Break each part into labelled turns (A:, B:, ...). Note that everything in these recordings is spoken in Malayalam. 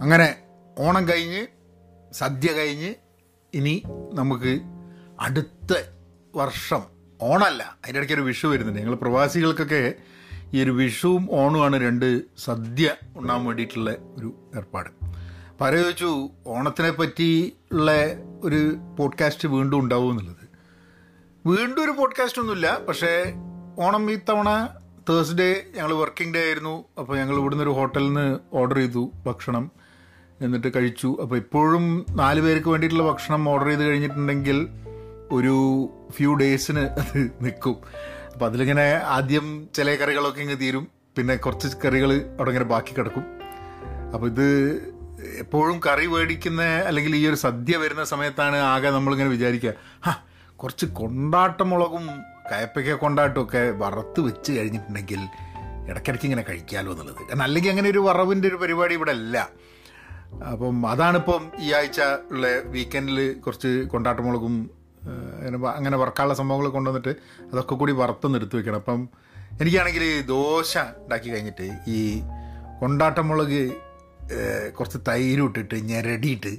A: അങ്ങനെ ഓണം കഴിഞ്ഞ് സദ്യ കഴിഞ്ഞ് ഇനി നമുക്ക് അടുത്ത വർഷം ഓണമല്ല അതിന്റെ ഇടയ്ക്ക് ഒരു വിഷു വരുന്നുണ്ട്. ഞങ്ങൾ പ്രവാസികൾക്കൊക്കെ ഈ ഒരു വിഷുവും ഓണവുമാണ് രണ്ട് സദ്യ ഉണ്ണാൻ വേണ്ടിയിട്ടുള്ള ഒരു ഏർപ്പാട്. അപ്പോൾ ചോദിച്ചു ഓണത്തിനെ പറ്റിയുള്ള ഒരു പോഡ്കാസ്റ്റ് വീണ്ടും ഉണ്ടാവും എന്നുള്ളത്. വീണ്ടും ഒരു പോഡ്കാസ്റ്റ് ഒന്നുമില്ല പക്ഷേ ഓണം ഈ തവണ തേഴ്സ്ഡേ ഞങ്ങൾ വർക്കിംഗ് ഡേ ആയിരുന്നു. അപ്പോൾ ഞങ്ങൾ ഇവിടുന്ന് ഒരു ഹോട്ടലിൽ നിന്ന് ഓർഡർ ചെയ്തു ഭക്ഷണം. എന്നിട്ട് കഴിച്ചു. അപ്പോൾ ഇപ്പോഴും നാല് പേർക്ക് വേണ്ടിയിട്ടുള്ള ഭക്ഷണം ഓർഡർ ചെയ്ത് കഴിഞ്ഞിട്ടുണ്ടെങ്കിൽ ഒരു ഫ്യൂ ഡേയ്സിന് അത് നിൽക്കും. അപ്പം അതിലിങ്ങനെ ആദ്യം ചില കറികളൊക്കെ ഇങ്ങനെ തീരും. പിന്നെ കുറച്ച് കറികൾ അവിടെ ഇങ്ങനെ ബാക്കി കിടക്കും. അപ്പോൾ ഇത് എപ്പോഴും കറി മേടിക്കുന്ന അല്ലെങ്കിൽ ഈ ഒരു സദ്യ വരുന്ന സമയത്താണ് ആകെ നമ്മളിങ്ങനെ വിചാരിക്കുക. ഹാ കുറച്ച് കൊണ്ടാട്ടമുളകും കയപ്പയ്ക്ക കൊണ്ടാട്ടമൊക്കെ വറുത്ത് വെച്ച് കഴിഞ്ഞിട്ടുണ്ടെങ്കിൽ ഇടയ്ക്കിടയ്ക്ക് ഇങ്ങനെ കഴിക്കാമല്ലോ എന്നുള്ളത്. കാരണം അല്ലെങ്കിൽ അങ്ങനെ ഒരു വറവിന്റെ ഒരു പരിപാടി ഇവിടെ അല്ല. അപ്പം അതാണിപ്പം ഈ ആഴ്ച ഉള്ള വീക്കെൻഡിൽ കുറച്ച് കൊണ്ടാട്ടമുളകും അങ്ങനെ അങ്ങനെ വറക്കാനുള്ള സംഭവങ്ങൾ കൊണ്ടുവന്നിട്ട് അതൊക്കെ കൂടി വറുത്തൊന്ന് എടുത്തു വെക്കണം. അപ്പം എനിക്കാണെങ്കിൽ ദോശ ഉണ്ടാക്കി കഴിഞ്ഞിട്ട് ഈ കൊണ്ടാട്ടമുളക് കുറച്ച് തൈരും ഇട്ടിട്ട് ഞെരടിയിട്ട്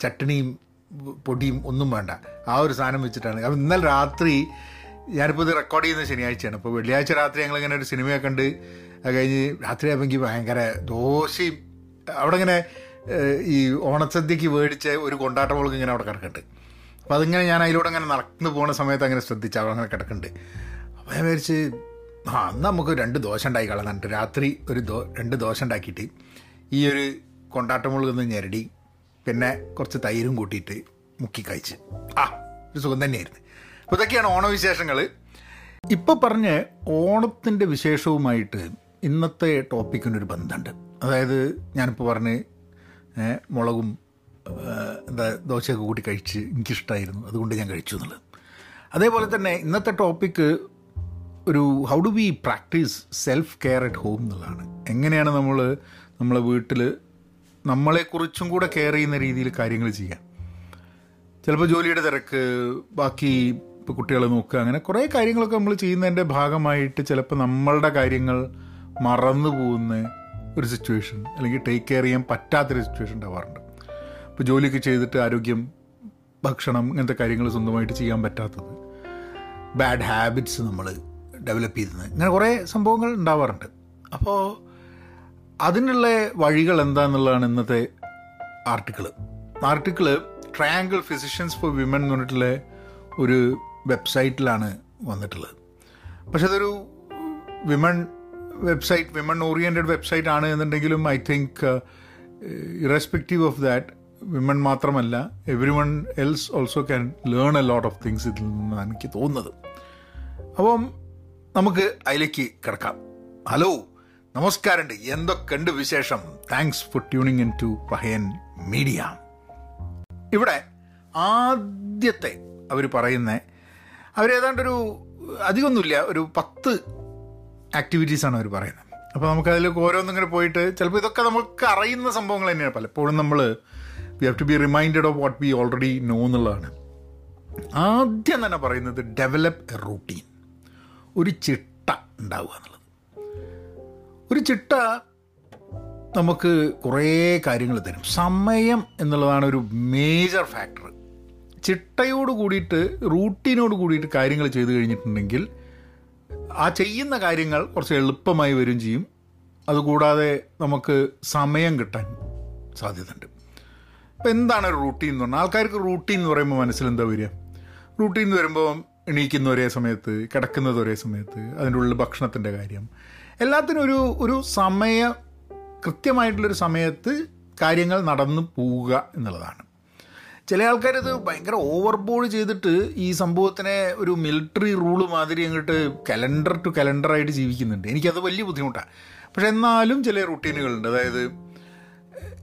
A: ചട്നിയും പൊടിയും ഒന്നും വേണ്ട. ആ ഒരു സാധനം വെച്ചിട്ടാണ്. അപ്പം ഇന്നലെ രാത്രി ഞാനിപ്പോൾ ഇത് റെക്കോർഡ് ചെയ്യുന്നത് ശനിയാഴ്ചയാണ്. അപ്പോൾ വെള്ളിയാഴ്ച രാത്രി ഞങ്ങളിങ്ങനെ ഒരു സിനിമയൊക്കെ ഉണ്ട് അത് കഴിഞ്ഞ് രാത്രി ഭയങ്കര ദോശയും അവിടെ ഇങ്ങനെ ഈ ഓണസദ്യക്ക് മേടിച്ച ഒരു കൊണ്ടാട്ട മുളക് ഇങ്ങനെ അവിടെ കിടക്കുന്നുണ്ട്. അപ്പോൾ അതിങ്ങനെ ഞാൻ അതിലൂടെ അങ്ങനെ നടന്നു പോകുന്ന സമയത്ത് അങ്ങനെ ശ്രദ്ധിച്ച് അവിടെ അങ്ങനെ കിടക്കുന്നുണ്ട്. അപ്പോൾ ഞാൻ വിചാരിച്ച് ആ അന്ന് നമുക്ക് രണ്ട് ദോശ ഉണ്ടാക്കി കളഞ്ഞിട്ട് രാത്രി ഒരു ദോ രണ്ട് ദോശ ഉണ്ടാക്കിയിട്ട് ഈ ഒരു കൊണ്ടാട്ടമുളക് ഒന്ന് ഞെരടി പിന്നെ കുറച്ച് തൈരും കൂട്ടിയിട്ട് മുക്കി കഴിച്ച്. ആ ഒരു സുഖം തന്നെയായിരുന്നു. അപ്പോൾ ഇതൊക്കെയാണ് ഓണവിശേഷങ്ങൾ ഇപ്പോൾ പറഞ്ഞ് ഓണത്തിന്റെ വിശേഷവുമായിട്ട് ഇന്നത്തെ ടോപ്പിക്കിനൊരു ബന്ധമുണ്ട്. അതായത് ഞാനിപ്പോൾ പറഞ്ഞ് മുളകും എന്താ ദോശയൊക്കെ കൂട്ടി കഴിച്ച് എനിക്കിഷ്ടമായിരുന്നു അതുകൊണ്ട് ഞാൻ കഴിച്ചു എന്നുള്ളത്. അതേപോലെ തന്നെ ഇന്നത്തെ ടോപ്പിക്ക് ഒരു how do we practice self care at home എന്നുള്ളതാണ്. എങ്ങനെയാണ് നമ്മൾ നമ്മളെ വീട്ടിൽ നമ്മളെക്കുറിച്ചും കൂടെ കെയർ ചെയ്യുന്ന രീതിയിൽ കാര്യങ്ങൾ ചെയ്യാം. ചിലപ്പോൾ ജോലിയുടെ തിരക്ക് ബാക്കി ഇപ്പോൾ കുട്ടികളെ നോക്കുക അങ്ങനെ കുറേ കാര്യങ്ങളൊക്കെ നമ്മൾ ചെയ്യുന്നതിന്റെ ഭാഗമായിട്ട് ചിലപ്പോൾ നമ്മളുടെ കാര്യങ്ങൾ മറന്നു ഒരു സിറ്റുവേഷൻ അല്ലെങ്കിൽ ടേക്ക് കെയർ ചെയ്യാൻ പറ്റാത്തൊരു സിറ്റുവേഷൻ ഉണ്ടാവാറുണ്ട്. ഇപ്പോൾ ജോലിയൊക്കെ ചെയ്തിട്ട് ആരോഗ്യം ഭക്ഷണം ഇങ്ങനത്തെ കാര്യങ്ങൾ സ്വന്തമായിട്ട് ചെയ്യാൻ പറ്റാത്തത്. ബാഡ് ഹാബിറ്റ്സ് നമ്മൾ ഡെവലപ്പ് ചെയ്തത് ഇങ്ങനെ കുറേ സംഭവങ്ങൾ ഉണ്ടാവാറുണ്ട്. അപ്പോൾ അതിനുള്ള വഴികൾ എന്താണെന്നുള്ളതാണ് ഇന്നത്തെ article article triangle physicians for women എന്ന് പറഞ്ഞിട്ടുള്ള ഒരു വെബ്സൈറ്റിലാണ് വന്നിട്ടുള്ളത്. പക്ഷെ അതൊരു women website women oriented website ആണ് എന്നുണ്ടെങ്കിലും I think irrespective of that women മാത്രമല്ല every one else also can learn a lot of things ഇതിൽ നിന്നാണ് എനിക്ക് തോന്നുന്നത്. അപ്പം നമുക്ക് അതിലേക്ക് കിടക്കാം. ഹലോ നമസ്കാരമുണ്ട്. എന്തൊക്കെയുണ്ട് വിശേഷം? Thanks for tuning in to Pahayan media ഇവിടെ ആദ്യത്തെ അവർ പറയുന്ന അവരേതാണ്ടൊരു അധികമൊന്നുമില്ല ഒരു പത്ത് ആക്ടിവിറ്റീസാണ് അവർ പറയുന്നത്. അപ്പോൾ നമുക്കതിൽ ഓരോന്നിങ്ങനെ പോയിട്ട് ചിലപ്പോൾ ഇതൊക്കെ നമുക്ക് അറിയുന്ന സംഭവങ്ങൾ തന്നെയാണ്. പലപ്പോഴും നമ്മൾ we have to be reminded of what we already know എന്നുള്ളതാണ്. ആദ്യം തന്നെ പറയുന്നത് ഡെവലപ്പ് എ റൂട്ടീൻ ഒരു ചിട്ട ഉണ്ടാവുക എന്നുള്ളത്. ഒരു ചിട്ട നമുക്ക് കുറേ കാര്യങ്ങൾ തരും. സമയം എന്നുള്ളതാണ് ഒരു മേജർ ഫാക്ടർ ചിട്ടയോട് കൂടിയിട്ട് റൂട്ടീനോട് കൂടിയിട്ട് കാര്യങ്ങൾ ചെയ്തു കഴിഞ്ഞിട്ടുണ്ടെങ്കിൽ ആ ചെയ്യുന്ന കാര്യങ്ങൾ കുറച്ച് എളുപ്പമായി വരും ചെയ്യും. അതുകൂടാതെ നമുക്ക് സമയം കിട്ടാൻ സാധ്യതയുണ്ട്. അപ്പോൾ എന്താണ് റൂട്ടീൻ എന്ന് പറഞ്ഞാൽ? ആൾക്കാർക്ക് റൂട്ടീൻ എന്ന് പറയുമ്പോൾ മനസ്സിൽ എന്താ വരിക? റൂട്ടീൻ എന്ന് വരുമ്പോൾ എണീക്കുന്ന ഒരേ സമയത്ത് കിടക്കുന്നത് ഒരേ സമയത്ത് അതിന്റെ ഉള്ളിൽ ഭക്ഷണത്തിന്റെ കാര്യം. എല്ലാത്തിനും ഒരു ഒരു സമയ കൃത്യമായിട്ടുള്ളൊരു സമയത്ത് കാര്യങ്ങൾ നടന്നു പോവുക എന്നുള്ളതാണ്. ചില ആൾക്കാരത് ഭയങ്കര ഓവർബോൾ ചെയ്തിട്ട് ഈ സംഭവത്തിനെ ഒരു മിലിറ്ററി റൂൾ മാതിരി അങ്ങോട്ട് കലണ്ടർ ടു കലണ്ടറായിട്ട് ജീവിക്കുന്നുണ്ട്. എനിക്കത് വലിയ ബുദ്ധിമുട്ടാണ് പക്ഷെ എന്നാലും ചില റുട്ടീനുകളുണ്ട് അതായത്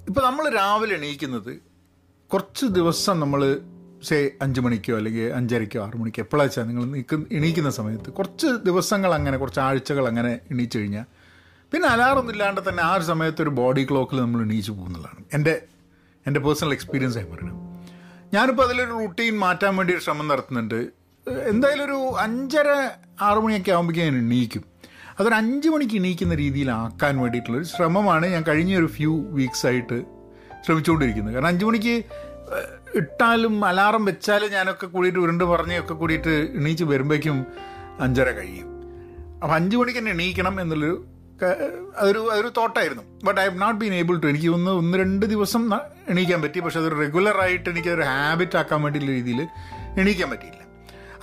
A: ഇപ്പോൾ നമ്മൾ രാവിലെ എണീക്കുന്നത് കുറച്ച് ദിവസം നമ്മൾ സേ അഞ്ച് മണിക്കോ അല്ലെങ്കിൽ അഞ്ചരയ്ക്കോ ആറ് മണിക്കോ എപ്പോഴാ വെച്ചാൽ നിങ്ങൾ എണീക്കുന്ന സമയത്ത് കുറച്ച് ദിവസങ്ങൾ അങ്ങനെ കുറച്ച് ആഴ്ചകൾ അങ്ങനെ എണീച്ചു കഴിഞ്ഞാൽ പിന്നെ അലാറൊന്നും ഇല്ലാണ്ട് തന്നെ ആ ഒരു സമയത്ത് ഒരു ബോഡി ക്ലോക്കിൽ നമ്മൾ എണീച്ച് പോകുന്നതാണ്. എന്റെ എന്റെ പേഴ്സണൽ എക്സ്പീരിയൻസ് ആയി പറയുന്നത് ഞാനിപ്പോൾ അതിലൊരു റൂട്ടീൻ മാറ്റാൻ വേണ്ടി ഒരു ശ്രമം നടത്തുന്നുണ്ട്. എന്തായാലും ഒരു അഞ്ചര ആറു മണിയൊക്കെ ആകുമ്പോഴേക്കും ഞാൻ എണീക്കും. അതൊരു അഞ്ച് മണിക്ക് എണീക്കുന്ന രീതിയിലാക്കാൻ വേണ്ടിയിട്ടുള്ളൊരു ശ്രമമാണ് ഞാൻ കഴിഞ്ഞ ഒരു ഫ്യൂ വീക്സ് ആയിട്ട് ശ്രമിച്ചുകൊണ്ടിരിക്കുന്നത്. കാരണം അഞ്ച് മണിക്ക് ഇട്ടാലും അലാറം വെച്ചാലും ഞാനൊക്കെ കൂടിയിട്ട് ഉരുണ്ട് പറഞ്ഞൊക്കെ കൂടിയിട്ട് എണീച്ച് വരുമ്പോഴേക്കും അഞ്ചര കഴിയും. അപ്പം അഞ്ച് മണിക്ക് തന്നെ എണീക്കണം എന്നുള്ളൊരു അതൊരു അതൊരു തോട്ടായിരുന്നു. But I have not been able to എനിക്ക് ഒന്ന് ഒന്ന് രണ്ട് ദിവസം എണീക്കാൻ പറ്റി. പക്ഷെ അതൊരു റെഗുലറായിട്ട് എനിക്കതൊരു ഹാബിറ്റ് ആക്കാൻ വേണ്ടിയുള്ള രീതിയിൽ എണീക്കാൻ പറ്റിയില്ല.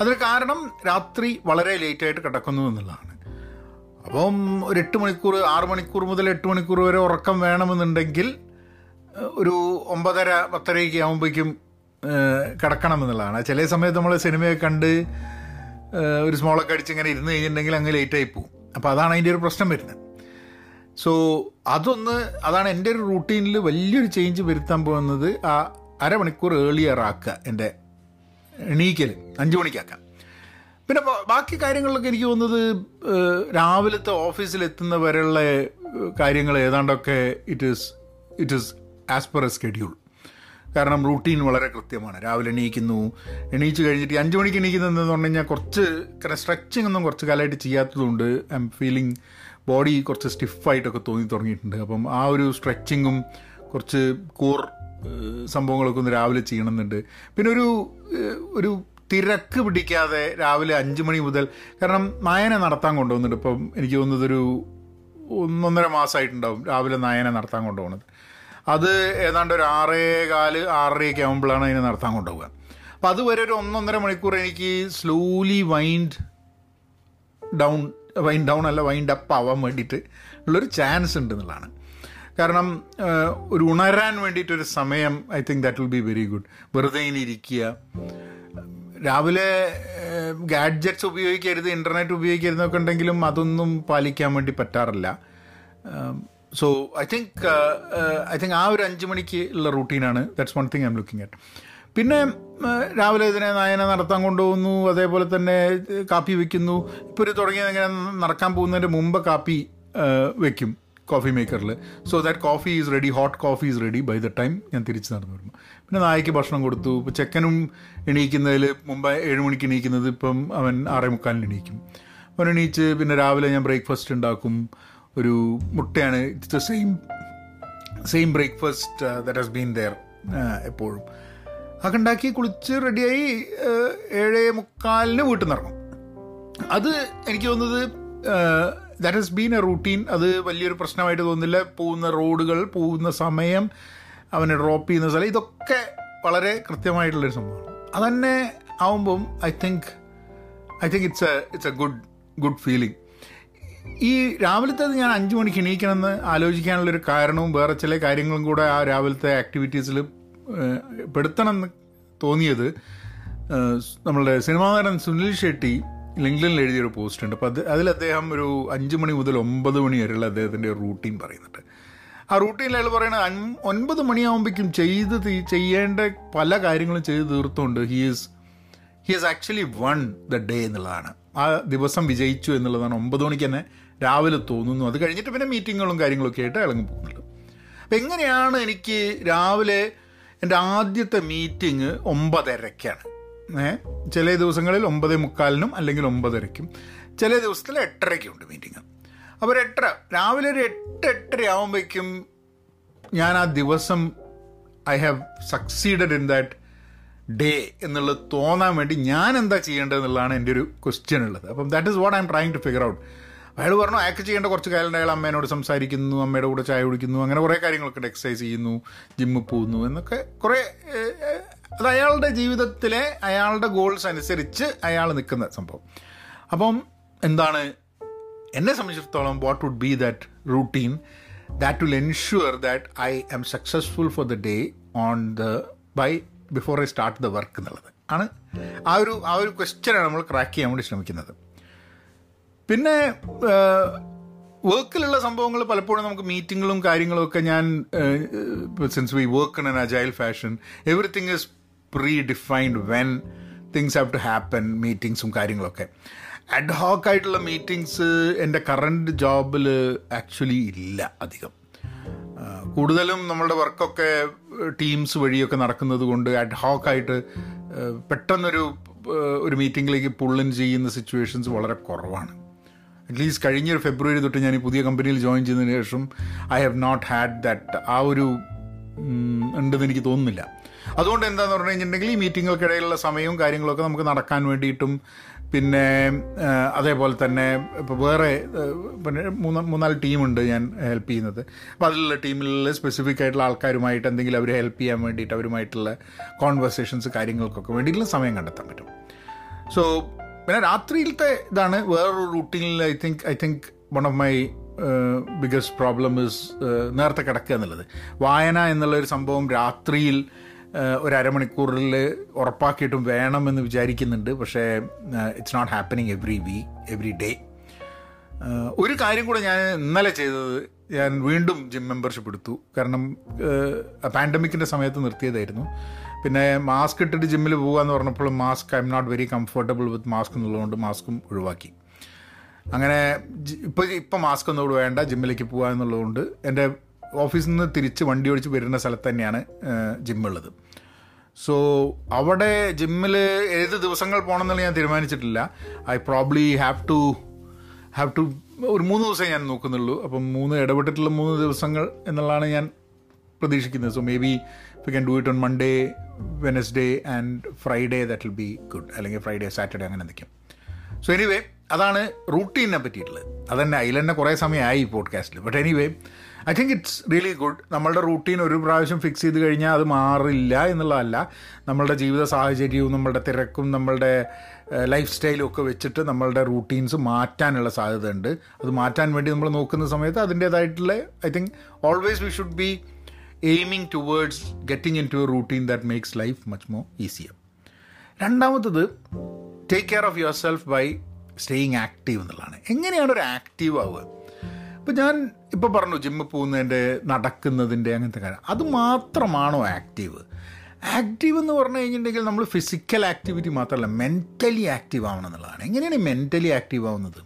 A: അതിന് കാരണം രാത്രി വളരെ ലേറ്റായിട്ട് കിടക്കുന്നു എന്നുള്ളതാണ്. അപ്പം ഒരു എട്ട് മണിക്കൂർ ആറ് മണിക്കൂർ മുതൽ എട്ട് മണിക്കൂർ വരെ ഉറക്കം വേണമെന്നുണ്ടെങ്കിൽ ഒരു ഒമ്പതര പത്തരയൊക്കെ ആകുമ്പോഴേക്കും കിടക്കണം എന്നുള്ളതാണ്. ചില സമയത്ത് നമ്മൾ സിനിമയൊക്കെ കണ്ട് ഒരു സ്മോളൊക്കെ അടിച്ച് ഇങ്ങനെ ഇരുന്ന് കഴിഞ്ഞിട്ടുണ്ടെങ്കിൽ അങ്ങ് ലേറ്റായി പോകും അപ്പോൾ അതാണ് അതിന്റെ ഒരു പ്രശ്നം വരുന്നത്. സോ അതൊന്ന് അതാണ് എന്റെ ഒരു റൂട്ടീനിൽ വലിയൊരു ചേഞ്ച് വരുത്താൻ പോകുന്നത് ആ അരമണിക്കൂർ ഏർലിയർ ആക്കുക എന്റെ എണീക്കൽ അഞ്ച് മണിക്കാക്കാം പിന്നെ ബാക്കി കാര്യങ്ങളിലൊക്കെ എനിക്ക് തോന്നുന്നത് രാവിലത്തെ ഓഫീസിലെത്തുന്ന വരെയുള്ള കാര്യങ്ങൾ ഏതാണ്ടൊക്കെ it is it is as per a schedule കാരണം റൂട്ടീൻ വളരെ കൃത്യമാണ്. രാവിലെ എണീക്കുന്നു. എണീച്ച് കഴിഞ്ഞിട്ട് അഞ്ച് മണിക്ക് എണീക്കുന്നതെന്ന് പറഞ്ഞു കഴിഞ്ഞാൽ കുറച്ച് കാരണം സ്ട്രെച്ചിങ് ഒന്നും കുറച്ച് കാലമായിട്ട് ചെയ്യാത്തതുകൊണ്ട് ഐ എം ഫീലിംഗ് ബോഡി കുറച്ച് സ്റ്റിഫായിട്ടൊക്കെ തോന്നി തുടങ്ങിയിട്ടുണ്ട്. അപ്പം ആ ഒരു സ്ട്രെച്ചിങ്ങും കുറച്ച് കോർ സംഭവങ്ങളൊക്കെ ഒന്ന് രാവിലെ ചെയ്യണമെന്നുണ്ട്. പിന്നെ ഒരു ഒരു തിരക്ക് പിടിക്കാതെ രാവിലെ അഞ്ച് മണി മുതൽ കാരണം നയന നടത്താൻ കൊണ്ടുപോകുന്നുണ്ട്. ഇപ്പം എനിക്ക് തോന്നുന്നത് ഒരു ഒന്നൊന്നര മാസമായിട്ടുണ്ടാവും രാവിലെ നയന നടത്താൻ കൊണ്ടുപോകുന്നത്. അത് ഏതാണ്ട് ഒരു ആറേ കാൽ ആറരയൊക്കെ ആകുമ്പോഴാണ് അതിനെ നടത്താൻ കൊണ്ടുപോകുക അപ്പം അതുവരെ ഒരു ഒന്നൊന്നര മണിക്കൂർ എനിക്ക് slowly wind down wind down അല്ല വൈൻഡ് അപ്പ് ആവാൻ വേണ്ടിയിട്ട് ഉള്ളൊരു ചാൻസ് ഉണ്ട് എന്നുള്ളതാണ്. കാരണം ഒരു ഉണരാൻ വേണ്ടിയിട്ടൊരു സമയം I think that will be very good വെറുതെ ഇരിക്കുക. രാവിലെ ഗാഡ്ജറ്റ്സ് ഉപയോഗിക്കരുത് ഇന്റർനെറ്റ് ഉപയോഗിക്കരുതെന്നൊക്കെ ഉണ്ടെങ്കിലും അതൊന്നും പാലിക്കാൻ വേണ്ടി പറ്റാറില്ല. So I think I think ആ ഒരു അഞ്ച് മണിക്ക് ഉള്ള റൂട്ടീനാണ് that's one thing I am looking at പിന്നെ രാവിലെ ഇതിനെ നായന നടത്താൻ കൊണ്ടുപോകുന്നു. അതേപോലെ തന്നെ കാപ്പി വെക്കുന്നു. ഇപ്പോൾ ഒരു തുടങ്ങിയത് ഇങ്ങനെ നടക്കാൻ പോകുന്നതിന്റെ മുമ്പ് കാപ്പി വെക്കും coffee മേക്കറിൽ so that coffee is ready hot coffee is ready by the time ഞാൻ തിരിച്ച് നടന്നു വരുമ്പോൾ പിന്നെ നായയ്ക്ക് ഭക്ഷണം കൊടുത്തു. ഇപ്പോൾ ചെക്കനും എണീക്കുന്നതിൽ മുമ്പ് ഏഴ് മണിക്ക് എണീക്കുന്നത് ഇപ്പം അവൻ ആറേ മുക്കാലിന് എണീക്കും. അവൻ എണീച്ച് പിന്നെ രാവിലെ ഞാൻ ബ്രേക്ക്ഫാസ്റ്റ് ഉണ്ടാക്കും. ഒരു മുട്ടയാണ്. It's the same same breakfast that has been there എപ്പോഴും. അതൊക്കെ ഉണ്ടാക്കി കുളിച്ച് റെഡിയായി ഏഴേ മുക്കാലിന് വീട്ടിൽ നിന്ന് ഇറങ്ങും. അത് എനിക്ക് തോന്നുന്നത് that has been a routine അത് വലിയൊരു പ്രശ്നമായിട്ട് തോന്നുന്നില്ല. പോകുന്ന റോഡുകൾ പോകുന്ന സമയം അവനെ ഡ്രോപ്പ് ചെയ്യുന്ന സ്ഥലം ഇതൊക്കെ വളരെ കൃത്യമായിട്ടുള്ളൊരു സംഭവമാണ്. അതന്നെ ആവുമ്പം I think I think it's a it's a good good feeling ഈ രാവിലത്തെ ഞാൻ അഞ്ചു മണിക്ക് എണീക്കണമെന്ന് ആലോചിക്കാനുള്ളൊരു കാരണവും വേറെ ചില കാര്യങ്ങളും കൂടെ ആ രാവിലത്തെ ആക്ടിവിറ്റീസിൽ പെടുത്തണം എന്ന് തോന്നിയത് നമ്മളുടെ സിനിമാ നടൻ സുനിൽ ഷെട്ടി ലിങ്ക്ലിനിൽ എഴുതിയൊരു പോസ്റ്റ് ഉണ്ട് അപ്പോൾ അത് അതിൽ അദ്ദേഹം ഒരു അഞ്ച് മണി മുതൽ ഒമ്പത് മണി വരെയുള്ള അദ്ദേഹത്തിന്റെ റൂട്ടീൻ പറയുന്നുണ്ട്. ആ റൂട്ടീനിൽ അയാൾ പറയുന്നത് ഒൻപത് മണിയാകുമ്പോഴേക്കും ചെയ്ത് ചെയ്യേണ്ട പല കാര്യങ്ങളും ചെയ്ത് തീർത്തുകൊണ്ട് he is he is actually won the day എന്നുള്ളതാണ്. ആ ദിവസം വിജയിച്ചു എന്നുള്ളതാണ് ഒമ്പത് മണിക്ക് തന്നെ രാവിലെ തോന്നുന്നു. അത് കഴിഞ്ഞിട്ട് പിന്നെ മീറ്റിങ്ങുകളും കാര്യങ്ങളൊക്കെ ആയിട്ട് ഇളങ്ങി പോകുന്നുണ്ട്. അപ്പം എങ്ങനെയാണ് എനിക്ക് രാവിലെ എന്റെ ആദ്യത്തെ മീറ്റിംഗ് ഒമ്പതരയ്ക്കാണ് ചില ദിവസങ്ങളിൽ ഒമ്പതേ മുക്കാലിനും അല്ലെങ്കിൽ ഒമ്പതരയ്ക്കും. ചില ദിവസത്തിൽ എട്ടരയ്ക്കും ഉണ്ട് മീറ്റിംഗ്. അപ്പോൾ ഒരു എട്ടര രാവിലെ ഒരു എട്ട് എട്ടര ആകുമ്പോഴേക്കും ഞാൻ ആ ദിവസം I have succeeded in that day എന്നുള്ളത് തോന്നാൻ വേണ്ടി ഞാൻ എന്താ ചെയ്യേണ്ടത് എന്നുള്ളതാണ് എന്റെ ഒരു ക്വസ്റ്റ്യൻ ഉള്ളത്. അപ്പം that is what I'm trying to figure out അയാൾ പറഞ്ഞു അയാൾക്ക് ചെയ്യേണ്ട കുറച്ച് കാര്യം അയാൾ അമ്മേനോട് സംസാരിക്കുന്നു അമ്മയുടെ കൂടെ ചായ കുടിക്കുന്നു അങ്ങനെ കുറേ കാര്യങ്ങളൊക്കെ ഉണ്ട്. എക്സസൈസ് ചെയ്യുന്നു ജിമ്മിൽ പോകുന്നു എന്നൊക്കെ കുറേ അത് അയാളുടെ ജീവിതത്തിലെ അയാളുടെ ഗോൾസ് അനുസരിച്ച് അയാൾ നിൽക്കുന്ന സംഭവം. അപ്പം എന്താണ് എന്നെ സംബന്ധിച്ചിടത്തോളം what would be that routine that will ensure that I am successful for the day on the by before I start the work എന്നുള്ളത്. ആണ്. ആ ഒരു ആ ഒരു ക്വസ്റ്റ്യനാണ് നമ്മൾ ക്രാക്ക് ചെയ്യാൻ വേണ്ടി ശ്രമിക്കുന്നത്. പിന്നെ വർക്കിലുള്ള സംഭവങ്ങൾ പലപ്പോഴും നമുക്ക് മീറ്റിങ്ങുകളും കാര്യങ്ങളും ഒക്കെ ഞാൻ since we work in an agile fashion everything is pre defined when things have to happen മീറ്റിങ്സും കാര്യങ്ങളൊക്കെ. അഡ്ഹോക്ക് ആയിട്ടുള്ള മീറ്റിങ്സ് എന്റെ കറണ്ട് ജോബിൽ ആക്ച്വലി ഇല്ല അധികം. കൂടുതലും നമ്മളുടെ വർക്കൊക്കെ ടീംസ് വഴിയൊക്കെ നടക്കുന്നത് കൊണ്ട് അഡ്ഹോക്കായിട്ട് പെട്ടെന്നൊരു ഒരു മീറ്റിങ്ങിലേക്ക് പുള്ളിൻ ചെയ്യുന്ന സിറ്റുവേഷൻസ് വളരെ കുറവാണ്. അറ്റ്ലീസ്റ്റ് കഴിഞ്ഞ ഒരു ഫെബ്രുവരി തൊട്ട് ഞാൻ ഈ പുതിയ കമ്പനിയിൽ ജോയിൻ ചെയ്തതിന് ശേഷം I have not had that ആ ഒരു ഉണ്ടെന്ന് എനിക്ക് തോന്നുന്നില്ല. അതുകൊണ്ട് എന്താണെന്ന് പറഞ്ഞു കഴിഞ്ഞിട്ടുണ്ടെങ്കിൽ ഈ മീറ്റിങ്ങുകൾക്കിടയിലുള്ള സമയവും കാര്യങ്ങളൊക്കെ നമുക്ക് നടക്കാൻ വേണ്ടിയിട്ടും പിന്നെ അതേപോലെ തന്നെ ഇപ്പോൾ വേറെ പിന്നെ മൂന്ന് മൂന്നാൽ ടീമുണ്ട് ഞാൻ ഹെൽപ്പ് ചെയ്യുന്നത്. അപ്പോൾ അതിലുള്ള ടീമിലെ സ്പെസിഫിക് ആയിട്ടുള്ള ആൾക്കാരുമായിട്ട് എന്തെങ്കിലും അവരെ ഹെൽപ്പ് ചെയ്യാൻ വേണ്ടിയിട്ട് അവരുമായിട്ടുള്ള കോൺവെർസേഷൻസ് കാര്യങ്ങൾക്കൊക്കെ വേണ്ടിയിട്ടുള്ള സമയം കണ്ടെത്താൻ പറ്റും. സോ പിന്നെ രാത്രിയിലത്തെ ഇതാണ് വേറൊരു റൂട്ടീനിൽ I think I think one of my biggest problem is നേരത്തെ കിടക്കുക എന്നുള്ളത്. വായന എന്നുള്ള ഒരു സംഭവം രാത്രിയിൽ ഒരു അരമണിക്കൂറിൽ ഉറപ്പാക്കിയിട്ടും വേണമെന്ന് വിചാരിക്കുന്നുണ്ട്. പക്ഷേ it's not happening every week every day ഒരു കാര്യം കൂടെ ഞാൻ ഇന്നലെ ചെയ്തത് ഞാൻ വീണ്ടും ജിം മെമ്പർഷിപ്പ് എടുത്തു. കാരണം പാൻഡമിക്കിന്റെ സമയത്ത് നിർത്തിയതായിരുന്നു. പിന്നെ മാസ്ക് ഇട്ടിട്ട് ജിമ്മിൽ എന്ന് പറഞ്ഞപ്പോൾ mask I'm not very comfortable with mask എന്നുള്ളതുകൊണ്ട് മാസ്കും ഒഴിവാക്കി. അങ്ങനെ ഇപ്പോൾ ഇപ്പം മാസ്ക് ഒന്നും കൂടെ വേണ്ട ജിമ്മിലേക്ക് പോകുക എന്നുള്ളതുകൊണ്ട് എന്റെ ഓഫീസിൽ നിന്ന് തിരിച്ച് വണ്ടി ഓടിച്ച് വരുന്ന സ്ഥലത്ത് തന്നെയാണ് ജിമ്മുള്ളത്. സോ അവിടെ ജിമ്മിൽ ഏത് ദിവസങ്ങൾ പോകണം എന്നുള്ള ഞാൻ തീരുമാനിച്ചിട്ടില്ല. I probably have to have to ഒരു മൂന്ന് ദിവസമേ ഞാൻ നോക്കുന്നുള്ളൂ. അപ്പം മൂന്ന് ഇടപെട്ടിട്ടുള്ള മൂന്ന് ദിവസങ്ങൾ എന്നുള്ളതാണ് ഞാൻ പ്രതീക്ഷിക്കുന്നത്. So maybe we can do it on Monday Wednesday and Friday that will be good അല്ലെങ്കിൽ ഫ്രൈഡേ സാറ്റർഡേ അങ്ങനെ എന്തൊക്കെയും. സോ എനിവേ അതാണ് റൂട്ടീനെ പറ്റിയിട്ടുള്ളത്. അതന്നെ അതിൽ തന്നെ കുറേ സമയമായി പോഡ്കാസ്റ്റിൽ but anyway I think it's really good നമ്മളുടെ റൂട്ടീൻ ഒരു പ്രാവശ്യം ഫിക്സ് ചെയ്ത് കഴിഞ്ഞാൽ അത് മാറില്ല എന്നുള്ളതല്ല. നമ്മളുടെ ജീവിത സാഹചര്യവും നമ്മളുടെ തിരക്കും നമ്മളുടെ ലൈഫ് സ്റ്റൈലും ഒക്കെ വെച്ചിട്ട് നമ്മളുടെ റൂട്ടീൻസ് മാറ്റാനുള്ള സാധ്യത ഉണ്ട് അത് മാറ്റാൻ വേണ്ടി നമ്മൾ നോക്കുന്ന സമയത്ത് അതിന്റേതായിട്ടുള്ള I think always we should be aiming towards getting into a routine that makes life much more easier രണ്ടാമത്തത് take care of yourself by staying active എന്നുള്ളതാണ്. എങ്ങനെയാണ് ഒരു ആക്റ്റീവ് ആവുക? ഇപ്പം ഞാൻ ഇപ്പം പറഞ്ഞു ജിമ്മിൽ പോകുന്നതിന്റെ നടക്കുന്നതിന്റെ അങ്ങനത്തെ കാര്യം. അത് മാത്രമാണോ ആക്റ്റീവ്? ആക്റ്റീവ് എന്ന് പറഞ്ഞു കഴിഞ്ഞിട്ടുണ്ടെങ്കിൽ നമ്മൾ ഫിസിക്കൽ ആക്ടിവിറ്റി മാത്രമല്ല മെന്റലി ആക്റ്റീവ് ആവണം എന്നുള്ളതാണ്. എങ്ങനെയാണ് മെന്റലി ആക്റ്റീവ് ആവുന്നത്?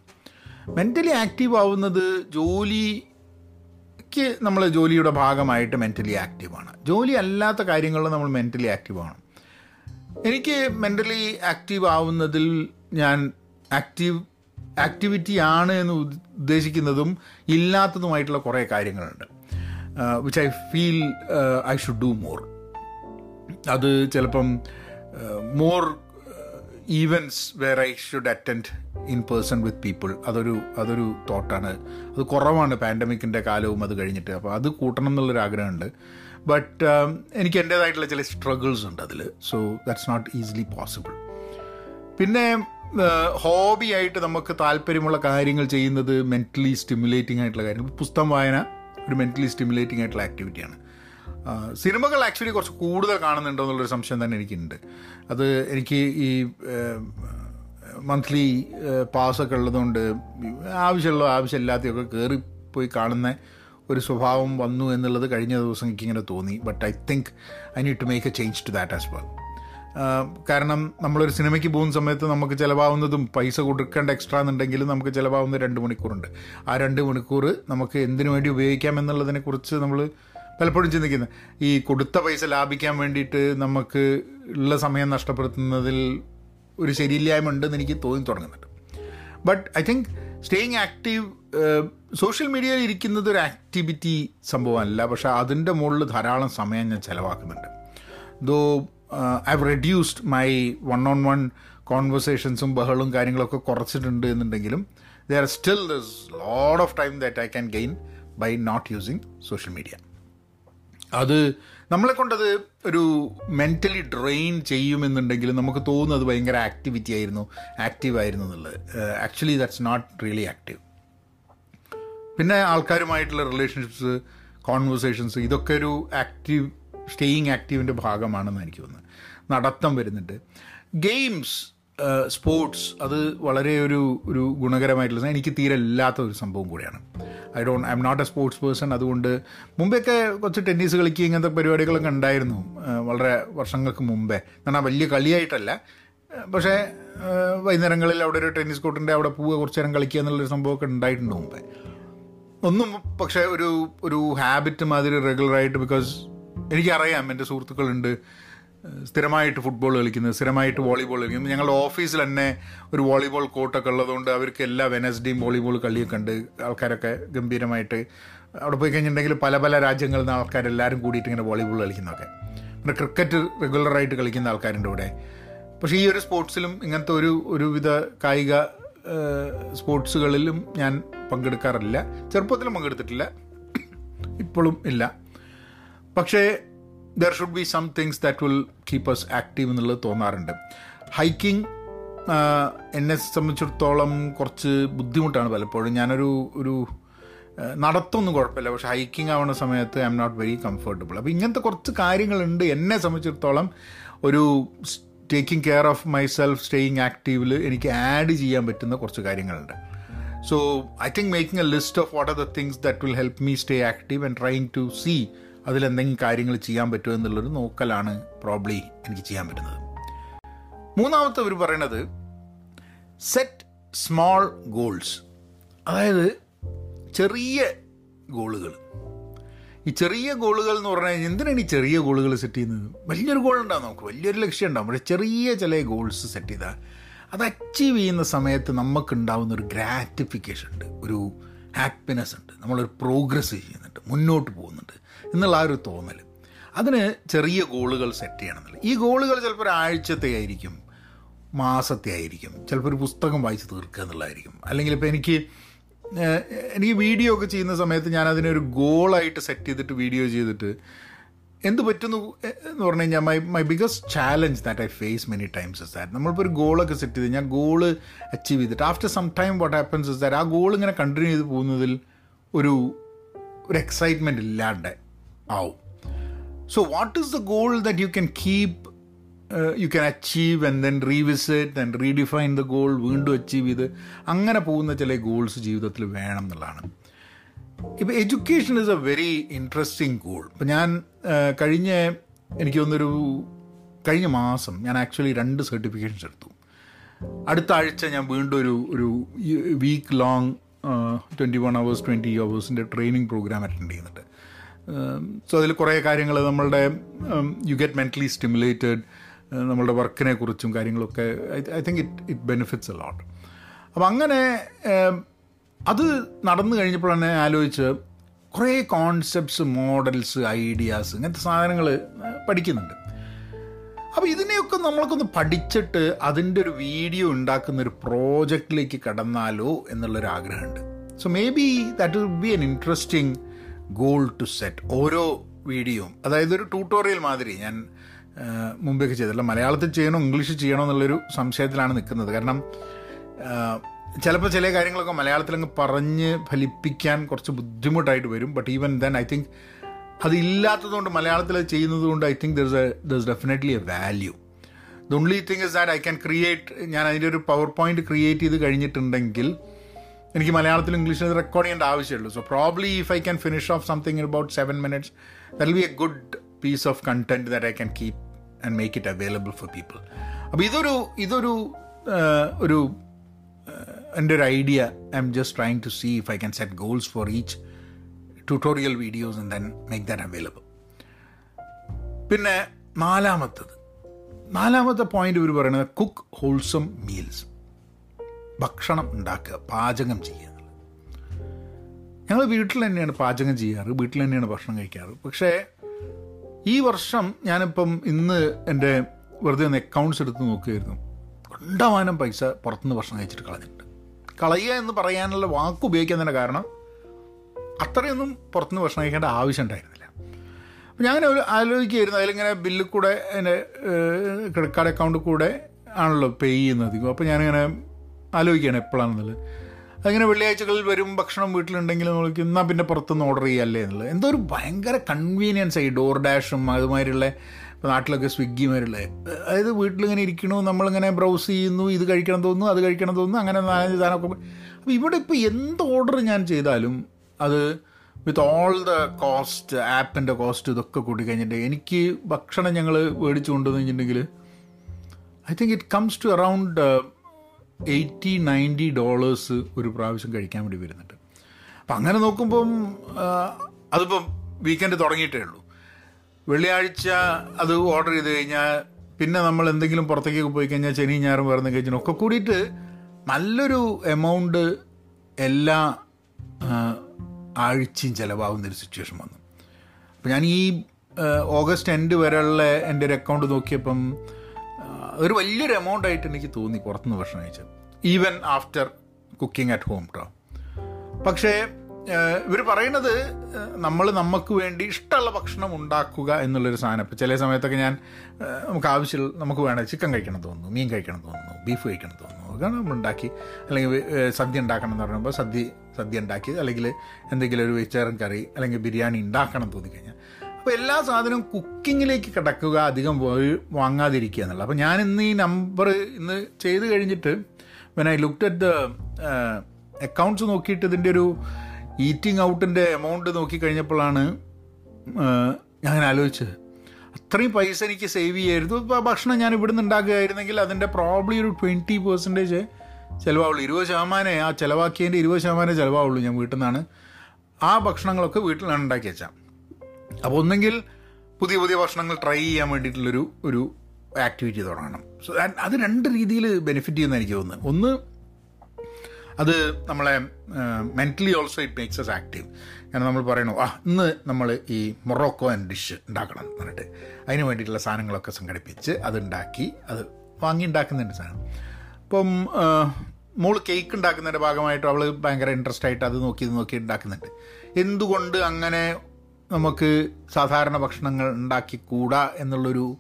A: മെന്റലി ആക്റ്റീവ് ആവുന്നത് ജോലിക്ക് നമ്മൾ ജോലിയുടെ ഭാഗമായിട്ട് മെന്റലി ആക്റ്റീവാണ് ജോലി അല്ലാത്ത കാര്യങ്ങളിൽ നമ്മൾ മെന്റലി ആക്റ്റീവ് ആവണം. എനിക്ക് മെന്റലി ആക്റ്റീവ് ആവുന്നതിൽ ഞാൻ ആക്റ്റീവ് ആക്ടിവിറ്റി ആണ് എന്ന് ഉദ്ദേശിക്കുന്നതും ഇല്ലാത്തതുമായിട്ടുള്ള കുറേ കാര്യങ്ങളുണ്ട്. Which I feel I should do more അത് ചിലപ്പം more events where I should attend in person with people അതൊരു അതൊരു തോട്ടാണ് അത് കുറവാണ് പാൻഡമിക്കിന്റെ കാലവും അത് കഴിഞ്ഞിട്ട്. അപ്പോൾ അത് കൂട്ടണം എന്നുള്ളൊരു ആഗ്രഹമുണ്ട്. ബട്ട് എനിക്ക് എന്റേതായിട്ടുള്ള ചില സ്ട്രഗിൾസ് ഉണ്ട് അതിൽ so that's not easily possible പിന്നെ ഹോബി ആയിട്ട് നമുക്ക് താല്പര്യമുള്ള കാര്യങ്ങൾ ചെയ്യുന്നത് മെന്റലി സ്റ്റിമുലേറ്റിംഗ് ആയിട്ടുള്ള കാര്യങ്ങൾ. പുസ്തകം വായന ഒരു മെന്റലി സ്റ്റിമുലേറ്റിംഗ് ആയിട്ടുള്ള ആക്ടിവിറ്റിയാണ് സിനിമകൾ ആക്ച്വലി കുറച്ച് കൂടുതൽ കാണുന്നുണ്ടോ എന്നുള്ളൊരു സംശയം തന്നെ എനിക്കുണ്ട്. അത് എനിക്ക് ഈ മന്ത്ലി പാസ്സൊക്കെ ഉള്ളതുകൊണ്ട് ആവശ്യമുള്ള ആവശ്യമില്ലാത്തതൊക്കെ കയറിപ്പോയി കാണുന്ന ഒരു സ്വഭാവം വന്നു എന്നുള്ളത് കഴിഞ്ഞ ദിവസം എനിക്കിങ്ങനെ തോന്നി. But I think I need to make a change to that as well കാരണം നമ്മളൊരു സിനിമയ്ക്ക് പോകുന്ന സമയത്ത് നമുക്ക് ചിലവാകുന്നതും പൈസ കൊടുക്കേണ്ട എക്സ്ട്രാ എന്നുണ്ടെങ്കിൽ നമുക്ക് ചിലവാകുന്ന രണ്ട് മണിക്കൂറുണ്ട്. ആ രണ്ട് മണിക്കൂർ നമുക്ക് എന്തിനു വേണ്ടി ഉപയോഗിക്കാം എന്നുള്ളതിനെക്കുറിച്ച് നമ്മൾ പലപ്പോഴും ചിന്തിക്കുന്നത് ഈ കൊടുത്ത പൈസ ലാഭിക്കാൻ വേണ്ടിയിട്ട് നമുക്ക് ഉള്ള സമയം നഷ്ടപ്പെടുത്തുന്നതിൽ ഒരു ശരിയില്ലായ്മ ഉണ്ടെന്ന് എനിക്ക് തോന്നി തുടങ്ങുന്നുണ്ട്. But I think staying active social മീഡിയയിൽ ഇരിക്കുന്നത് ഒരു ആക്ടിവിറ്റി സംഭവമല്ല. പക്ഷേ അതിന്റെ മുകളിൽ ധാരാളം സമയം ഞാൻ ചിലവാക്കുന്നുണ്ട്. Though I have reduced my one on one കോൺവെർസേഷൻസും ബഹളും കാര്യങ്ങളൊക്കെ കുറച്ചിട്ടുണ്ട് എന്നുണ്ടെങ്കിലും there are still this load of time that I can gain by not using social media അത് നമ്മളെ കൊണ്ടത് ഒരു മെന്റലി ഡ്രെയിൻ ചെയ്യുമെന്നുണ്ടെങ്കിലും നമുക്ക് തോന്നുന്നത് ഭയങ്കര ആക്ടിവിറ്റി ആയിരുന്നു ആക്റ്റീവ് ആയിരുന്നു എന്നുള്ളത്. Actually that's not really active പിന്നെ ആൾക്കാരുമായിട്ടുള്ള റിലേഷൻഷിപ്സ് കോൺവെർസേഷൻസ് ഇതൊക്കെ ഒരു ആക്റ്റീവ് സ്റ്റേയിങ് ആക്റ്റീവിന്റെ ഭാഗമാണെന്ന് എനിക്ക് തോന്നുന്നത്. നടത്തം വരുന്നുണ്ട്. ഗെയിംസ് സ്പോർട്സ് അത് വളരെ ഒരു ഒരു ഗുണകരമായിട്ടുള്ള എനിക്ക് തീരെ ഇല്ലാത്ത ഒരു സംഭവം കൂടിയാണ്. I don't I'm not a sports person. അതുകൊണ്ട് മുമ്പെയൊക്കെ കുറച്ച് ടെന്നീസ് കളിക്കുക ഇങ്ങനത്തെ പരിപാടികളൊക്കെ ഉണ്ടായിരുന്നു വളരെ വർഷങ്ങൾക്ക് മുമ്പേ. എന്നാൽ വലിയ കളിയായിട്ടല്ല. പക്ഷേ വൈകുന്നേരങ്ങളിൽ അവിടെ ഒരു ടെന്നീസ് കോർട്ടിന്റെ അവിടെ പോവുക കുറച്ച് നേരം കളിക്കുക എന്നുള്ളൊരു സംഭവമൊക്കെ ഉണ്ടായിട്ടുണ്ട് മുമ്പേ. ഒന്നും പക്ഷേ ഒരു ഒരു ഹാബിറ്റ് മാതിരി റെഗുലറായിട്ട് ബിക്കോസ് എനിക്കറിയാം എന്റെ സുഹൃത്തുക്കളുണ്ട് സ്ഥിരമായിട്ട് ഫുട്ബോൾ കളിക്കുന്നത് സ്ഥിരമായിട്ട് വോളിബോൾ കളിക്കുന്നത്. ഞങ്ങളുടെ ഓഫീസിൽ തന്നെ ഒരു വോളിബോൾ കോട്ടൊക്കെ ഉള്ളതുകൊണ്ട് അവർക്ക് എല്ലാ വെനസ്ഡേയും വോളിബോൾ കളിയൊക്കെ ഉണ്ട്. ആൾക്കാരൊക്കെ ഗംഭീരമായിട്ട് അവിടെ പോയി കഴിഞ്ഞിട്ടുണ്ടെങ്കിൽ പല പല രാജ്യങ്ങളിൽ നിന്ന് ആൾക്കാരെല്ലാവരും കൂടിയിട്ട് ഇങ്ങനെ വോളിബോൾ കളിക്കുന്നതൊക്കെ. പിന്നെ ക്രിക്കറ്റ് റെഗുലറായിട്ട് കളിക്കുന്ന ആൾക്കാരുണ്ട് ഇവിടെ. പക്ഷേ ഈ ഒരു സ്പോർട്സിലും ഇങ്ങനത്തെ ഒരു ഒരുവിധ കായിക സ്പോർട്സുകളിലും ഞാൻ പങ്കെടുക്കാറില്ല. ചെറുപ്പത്തിലും പങ്കെടുത്തിട്ടില്ല. ഇപ്പോഴും ഇല്ല. പക്ഷേ there should be some things that will keep us active എന്നുള്ളത് തോന്നാറുണ്ട്. ഹൈക്കിംഗ് എന്നെ സംബന്ധിച്ചിടത്തോളം കുറച്ച് ബുദ്ധിമുട്ടാണ് പലപ്പോഴും. ഞാനൊരു ഒരു നടത്തൊന്നും കുഴപ്പമില്ല. പക്ഷെ ഹൈക്കിംഗ് ആവുന്ന സമയത്ത് I'm not very comfortable അപ്പോൾ ഇങ്ങനത്തെ കുറച്ച് കാര്യങ്ങളുണ്ട് എന്നെ സംബന്ധിച്ചിടത്തോളം. ഒരു taking care of myself staying ആക്റ്റീവിൽ എനിക്ക് ആഡ് ചെയ്യാൻ പറ്റുന്ന കുറച്ച് കാര്യങ്ങളുണ്ട്. So I think making a list of what are the things that will help me stay active and trying to see അതിലെന്തെങ്കിലും കാര്യങ്ങൾ ചെയ്യാൻ പറ്റുമോ എന്നുള്ളൊരു നോക്കലാണ് പ്രോബ്ലി എനിക്ക് ചെയ്യാൻ പറ്റുന്നത്. മൂന്നാമത്തെ അവർ പറയണത് സെറ്റ് സ്മോൾ ഗോൾസ് അതായത് ചെറിയ ഗോളുകൾ ഈ ചെറിയ ഗോളുകൾ എന്ന് പറഞ്ഞു കഴിഞ്ഞാൽ എന്തിനാണ് ഈ ചെറിയ ഗോളുകൾ സെറ്റ് ചെയ്യുന്നത്? വലിയൊരു ഗോൾ ഉണ്ടാവും നമുക്ക് വലിയൊരു ലക്ഷ്യം ഉണ്ടാവും. പക്ഷേ ചെറിയ ചില ഗോൾസ് സെറ്റ് ചെയ്താൽ അത് അച്ചീവ് ചെയ്യുന്ന സമയത്ത് നമുക്കുണ്ടാവുന്ന ഒരു ഗ്രാറ്റിഫിക്കേഷൻ ഉണ്ട് ഒരു ഹാപ്പിനെസ് ഉണ്ട്. നമ്മളൊരു പ്രോഗ്രസ് ചെയ്യുന്നുണ്ട് മുന്നോട്ട് പോകുന്നുണ്ട്. എന്നുള്ള ആ ഒരു തോന്നൽ അതിന് ചെറിയ ഗോളുകൾ സെറ്റ് ചെയ്യണം എന്നുള്ളത് ഈ ഗോളുകൾ ചിലപ്പോൾ ഒരു ആഴ്ചത്തെ ആയിരിക്കും മാസത്തെ ആയിരിക്കും ചിലപ്പോൾ ഒരു പുസ്തകം വായിച്ച് തീർക്കുക എന്നുള്ളതായിരിക്കും. അല്ലെങ്കിൽ ഇപ്പോൾ എനിക്ക് എനിക്ക് വീഡിയോ ഒക്കെ ചെയ്യുന്ന സമയത്ത് ഞാൻ അതിനൊരു ഗോളായിട്ട് സെറ്റ് ചെയ്തിട്ട് വീഡിയോ ചെയ്തിട്ട് എന്ത് പറ്റുന്നു എന്ന് പറഞ്ഞു കഴിഞ്ഞാൽ my my biggest challenge that I face many times is that നമ്മളിപ്പോൾ ഒരു ഗോളൊക്കെ സെറ്റ് ചെയ്ത് ഞാൻ ഗോൾ അച്ചീവ് ചെയ്തിട്ട് after some time what happens is that ആ ഗോൾ ഇങ്ങനെ കണ്ടിന്യൂ ചെയ്ത് പോകുന്നതിൽ ഒരു ഒരു എക്സൈറ്റ്മെന്റ് ഇല്ലാണ്ട് ആവും so what is the goal that you can keep you can achieve and then revisit and redefine the goal വീണ്ടും അച്ചീവ് ചെയ്ത്? അങ്ങനെ പോകുന്ന ചില ഗോൾസ് ജീവിതത്തിൽ വേണം എന്നുള്ളതാണ്. ഇപ്പോൾ education is a very interesting goal ഇപ്പം ഞാൻ കഴിഞ്ഞ എനിക്ക് തോന്നുന്നൊരു കഴിഞ്ഞ മാസം ഞാൻ ആക്ച്വലി രണ്ട് സർട്ടിഫിക്കേഷൻസ് എടുത്തു. അടുത്ത ആഴ്ച ഞാൻ വീണ്ടും ഒരു ഒരു week long twenty one hours twenty അവേഴ്സിന്റെ training programme attend ചെയ്യുന്നുണ്ട്. സോ അതിൽ കുറേ കാര്യങ്ങൾ നമ്മളുടെ യു ഗെറ്റ് മെന്റലി സ്റ്റിമുലേറ്റഡ് നമ്മളുടെ വർക്കിനെ കുറിച്ചും കാര്യങ്ങളൊക്കെ I think it it benefits a lot അപ്പം അങ്ങനെ അത് നടന്നു കഴിഞ്ഞപ്പോൾ തന്നെ ആലോചിച്ച് കുറേ കോൺസെപ്റ്റ്സ് മോഡൽസ് ഐഡിയാസ് ഇങ്ങനത്തെ സാധനങ്ങൾ പഠിക്കുന്നുണ്ട്. അപ്പോൾ ഇതിനെയൊക്കെ നമ്മൾക്കൊന്ന് പഠിച്ചിട്ട് അതിന്റെ ഒരു വീഡിയോ ഉണ്ടാക്കുന്ന ഒരു പ്രോജക്റ്റിലേക്ക് കടന്നാലോ എന്നുള്ളൊരു ആഗ്രഹമുണ്ട് so maybe that will be an interesting goal to set ഓരോ വീഡിയോയും അതായത് ഒരു ട്യൂട്ടോറിയൽ മാതിരി ഞാൻ മുമ്പേക്ക് ചെയ്തില്ല മലയാളത്തിൽ ചെയ്യണോ ഇംഗ്ലീഷിൽ ചെയ്യണോ എന്നുള്ളൊരു സംശയത്തിലാണ് നിൽക്കുന്നത്. കാരണം ചിലപ്പോൾ ചില കാര്യങ്ങളൊക്കെ മലയാളത്തിൽ അങ്ങ് പറഞ്ഞ് ഫലിപ്പിക്കാൻ കുറച്ച് ബുദ്ധിമുട്ടായിട്ട് വരും. But even then I think അതില്ലാത്തതുകൊണ്ട് മലയാളത്തിൽ ചെയ്യുന്നത് കൊണ്ട് I think there there definitely a value the only thing is that I can create ഞാൻ അതിന്റെ ഒരു പവർ പോയിന്റ് ക്രിയേറ്റ് ചെയ്ത് കഴിഞ്ഞിട്ടുണ്ടെങ്കിൽ എനിക്ക് മലയാളത്തിൽ ഇംഗ്ലീഷിൽ റെക്കോർഡ് ചെയ്യേണ്ട ആവശ്യമുള്ളൂ. So probably if I can finish off something about seven minutes that be a good piece of content that I can keep and make it available for people അപ്പോൾ ഇതൊരു ഇതൊരു ഒരു എന്റെ ഒരു idea I'm just trying to see if I can set goals for each tutorial videos and then make that available പിന്നെ നാലാമത്തത്. നാലാമത്തെ പോയിന്റ് ഇവർ പറയുന്നത് കുക്ക് ഹോൾസം മീൽസ് ഭക്ഷണം ഉണ്ടാക്കുക പാചകം ചെയ്യുക ഞങ്ങൾ വീട്ടിൽ തന്നെയാണ് പാചകം ചെയ്യാറ് വീട്ടിൽ തന്നെയാണ് ഭക്ഷണം കഴിക്കാറ്. പക്ഷേ ഈ വർഷം ഞാനിപ്പം ഇന്ന് എന്റെ വെറുതെ ഒന്ന് അക്കൗണ്ട്സ് എടുത്ത് നോക്കുകയായിരുന്നു. കണ്ടമാനം പൈസ പുറത്തുനിന്ന് ഭക്ഷണം കഴിച്ചിട്ട് കളഞ്ഞിട്ടുണ്ട്. കളയുക എന്ന് പറയാനുള്ള വാക്ക് ഉപയോഗിക്കാൻ തന്നെ കാരണം അത്രയൊന്നും പുറത്തുനിന്ന് ഭക്ഷണം കഴിക്കേണ്ട ആവശ്യം ഉണ്ടായിരുന്നില്ല. അപ്പം ഞാൻ അങ്ങനെ ആലോചിക്കുകയായിരുന്നു അതിലിങ്ങനെ ബില്ലിൽ കൂടെ എന്റെ ക്രെഡിറ്റ് കാർഡ് അക്കൗണ്ടിൽ കൂടെ ആണല്ലോ പേ ചെയ്യുന്നത്. അപ്പോൾ ഞാനിങ്ങനെ ആലോചിക്കുകയാണ് എപ്പോഴാണെന്നുള്ളത്. അങ്ങനെ വെള്ളിയാഴ്ചകളിൽ വരും ഭക്ഷണം വീട്ടിലുണ്ടെങ്കിൽ നോക്കി എന്നാൽ പിന്നെ പുറത്തുനിന്ന് ഓർഡർ ചെയ്യല്ലേ? എന്നുള്ളത്. എന്തോ ഒരു ഭയങ്കര കൺവീനിയൻസ് ആയി ഡോർ ഡാഷും അതുമാതിരിയുള്ള ഇപ്പോൾ നാട്ടിലൊക്കെ സ്വിഗ്ഗി മാരുള്ള അതായത് വീട്ടിലിങ്ങനെ ഇരിക്കണു നമ്മളിങ്ങനെ ബ്രൗസ് ചെയ്യുന്നു ഇത് കഴിക്കണം തോന്നുന്നു അത് കഴിക്കണം തോന്നുന്നു അങ്ങനെ നാലഞ്ച് സാധനമൊക്കെ അപ്പോൾ ഇവിടെ ഇപ്പോൾ എന്ത് ഓർഡർ ഞാൻ ചെയ്താലും അത് വിത്ത് ഓൾ ദ കോസ്റ്റ് ആപ്പിന്റെ കോസ്റ്റ് ഇതൊക്കെ കൂട്ടി കഴിഞ്ഞിട്ട് എനിക്ക് ഭക്ഷണം ഞങ്ങൾ മേടിച്ചു കൊണ്ടുവന്നു കഴിഞ്ഞിട്ടുണ്ടെങ്കിൽ I think it comes to around eighty ninety dollars ഒരു പ്രാവശ്യം കഴിക്കാൻ വേണ്ടി വരുന്നുണ്ട്. അപ്പം അങ്ങനെ നോക്കുമ്പം അതിപ്പം വീക്കെൻഡ് തുടങ്ങിയിട്ടേ ഉള്ളൂ. വെള്ളിയാഴ്ച അത് ഓർഡർ ചെയ്ത് കഴിഞ്ഞാൽ പിന്നെ നമ്മൾ എന്തെങ്കിലും പുറത്തേക്ക് പോയി കഴിഞ്ഞാൽ ശനി ഞായറും വരുന്ന കഴിച്ചാൽ ഒക്കെ കൂടിയിട്ട് നല്ലൊരു എമൗണ്ട് എല്ലാ ആഴ്ചയും ചിലവാകുന്നൊരു സിറ്റുവേഷൻ വന്നു. അപ്പം ഞാൻ ഈ ഓഗസ്റ്റ് എൻഡ് വരെയുള്ള എന്റെ ഒരു അക്കൗണ്ട് നോക്കിയപ്പം ഒരു വലിയൊരു എമൗണ്ട് ആയിട്ട് എനിക്ക് തോന്നി പുറത്തുനിന്ന് ഭക്ഷണം കഴിച്ചത്. Even after cooking at home കേട്ടോ പക്ഷേ ഇവർ പറയുന്നത് നമ്മൾ നമുക്ക് വേണ്ടി ഇഷ്ടമുള്ള ഭക്ഷണം ഉണ്ടാക്കുക എന്നുള്ളൊരു സാധനം. ഇപ്പം ചില സമയത്തൊക്കെ ഞാൻ നമുക്ക് ആവശ്യമുള്ള നമുക്ക് വേണം ചിക്കൻ കഴിക്കണം തോന്നുന്നു മീൻ കഴിക്കണം തോന്നുന്നു ബീഫ് കഴിക്കണം തോന്നുന്നു. അതൊക്കെ നമ്മൾ ഉണ്ടാക്കി അല്ലെങ്കിൽ സദ്യ ഉണ്ടാക്കണം എന്ന് പറയുമ്പോൾ സദ്യ സദ്യ ഉണ്ടാക്കി അല്ലെങ്കിൽ എന്തെങ്കിലും ഒരു വെജിറ്റേറിയൻ കറി അല്ലെങ്കിൽ ബിരിയാണി ഉണ്ടാക്കണം തോന്നിക്കഴിഞ്ഞാൽ അപ്പോൾ എല്ലാ സാധനവും കുക്കിങ്ങിലേക്ക് കിടക്കുക അധികം വാങ്ങാതിരിക്കുക എന്നുള്ളത്. അപ്പോൾ ഞാൻ ഇന്ന് ഈ നമ്പർ ഇന്ന് ചെയ്ത് കഴിഞ്ഞിട്ട് when I looked at the accounts നോക്കിയിട്ട് ഇതിന്റെ ഒരു ഈറ്റിംഗ് ഔട്ടിന്റെ എമൗണ്ട് നോക്കിക്കഴിഞ്ഞപ്പോഴാണ് കഴിഞ്ഞപ്പോഴാണ് ഞാൻ ആലോചിച്ചത്. അത്രയും പൈസ എനിക്ക് സേവ് ചെയ്യായിരുന്നു. ഇപ്പോൾ ഭക്ഷണം ഞാൻ ഇവിടുന്ന് ഉണ്ടാക്കുകയായിരുന്നെങ്കിൽ അതിന്റെ പ്രോബ്ലി ഒരു ട്വന്റി പെർസെന്റേജ് ചിലവാവുള്ളൂ. ഇരുപത് ശതമാനമേ ആ ചിലവാക്കിയതിന്റെ ഇരുപത് ശതമാനം ചിലവാവുള്ളൂ ഞാൻ വീട്ടിൽ നിന്നാണ്. ആ ഭക്ഷണങ്ങളൊക്കെ വീട്ടിലാണ് ഉണ്ടാക്കി വെച്ചാൽ അപ്പോൾ ഒന്നെങ്കിൽ പുതിയ പുതിയ ഭക്ഷണങ്ങൾ ട്രൈ ചെയ്യാൻ വേണ്ടിയിട്ടുള്ളൊരു ഒരു ആക്ടിവിറ്റി തുടങ്ങണം. സോ അത് രണ്ട് രീതിയിൽ ബെനിഫിറ്റ് ചെയ്യുന്ന എനിക്ക് തോന്നുന്നത് ഒന്ന് അത് നമ്മളെ mentally also it makes us active കാരണം നമ്മൾ പറയണു ആ ഇന്ന് നമ്മൾ ഈ മൊറോക്കോൻ ഡിഷ് ഉണ്ടാക്കണം എന്ന് പറഞ്ഞിട്ട്. അതിന് വേണ്ടിയിട്ടുള്ള സാധനങ്ങളൊക്കെ സംഘടിപ്പിച്ച് അതുണ്ടാക്കി അത് വാങ്ങി ഉണ്ടാക്കുന്നുണ്ട് സാധനം. അപ്പം മോൾ കേക്ക് ഉണ്ടാക്കുന്നതിന്റെ ഭാഗമായിട്ട് അവൾ ഭയങ്കര ഇൻട്രസ്റ്റ് ആയിട്ട് അത് നോക്കി നോക്കി ഉണ്ടാക്കുന്നുണ്ട്. എന്തുകൊണ്ട് അങ്ങനെ നമുക്ക് സാധാരണ ഭക്ഷണങ്ങൾ ഉണ്ടാക്കിക്കൂടാ എന്നുള്ളൊരു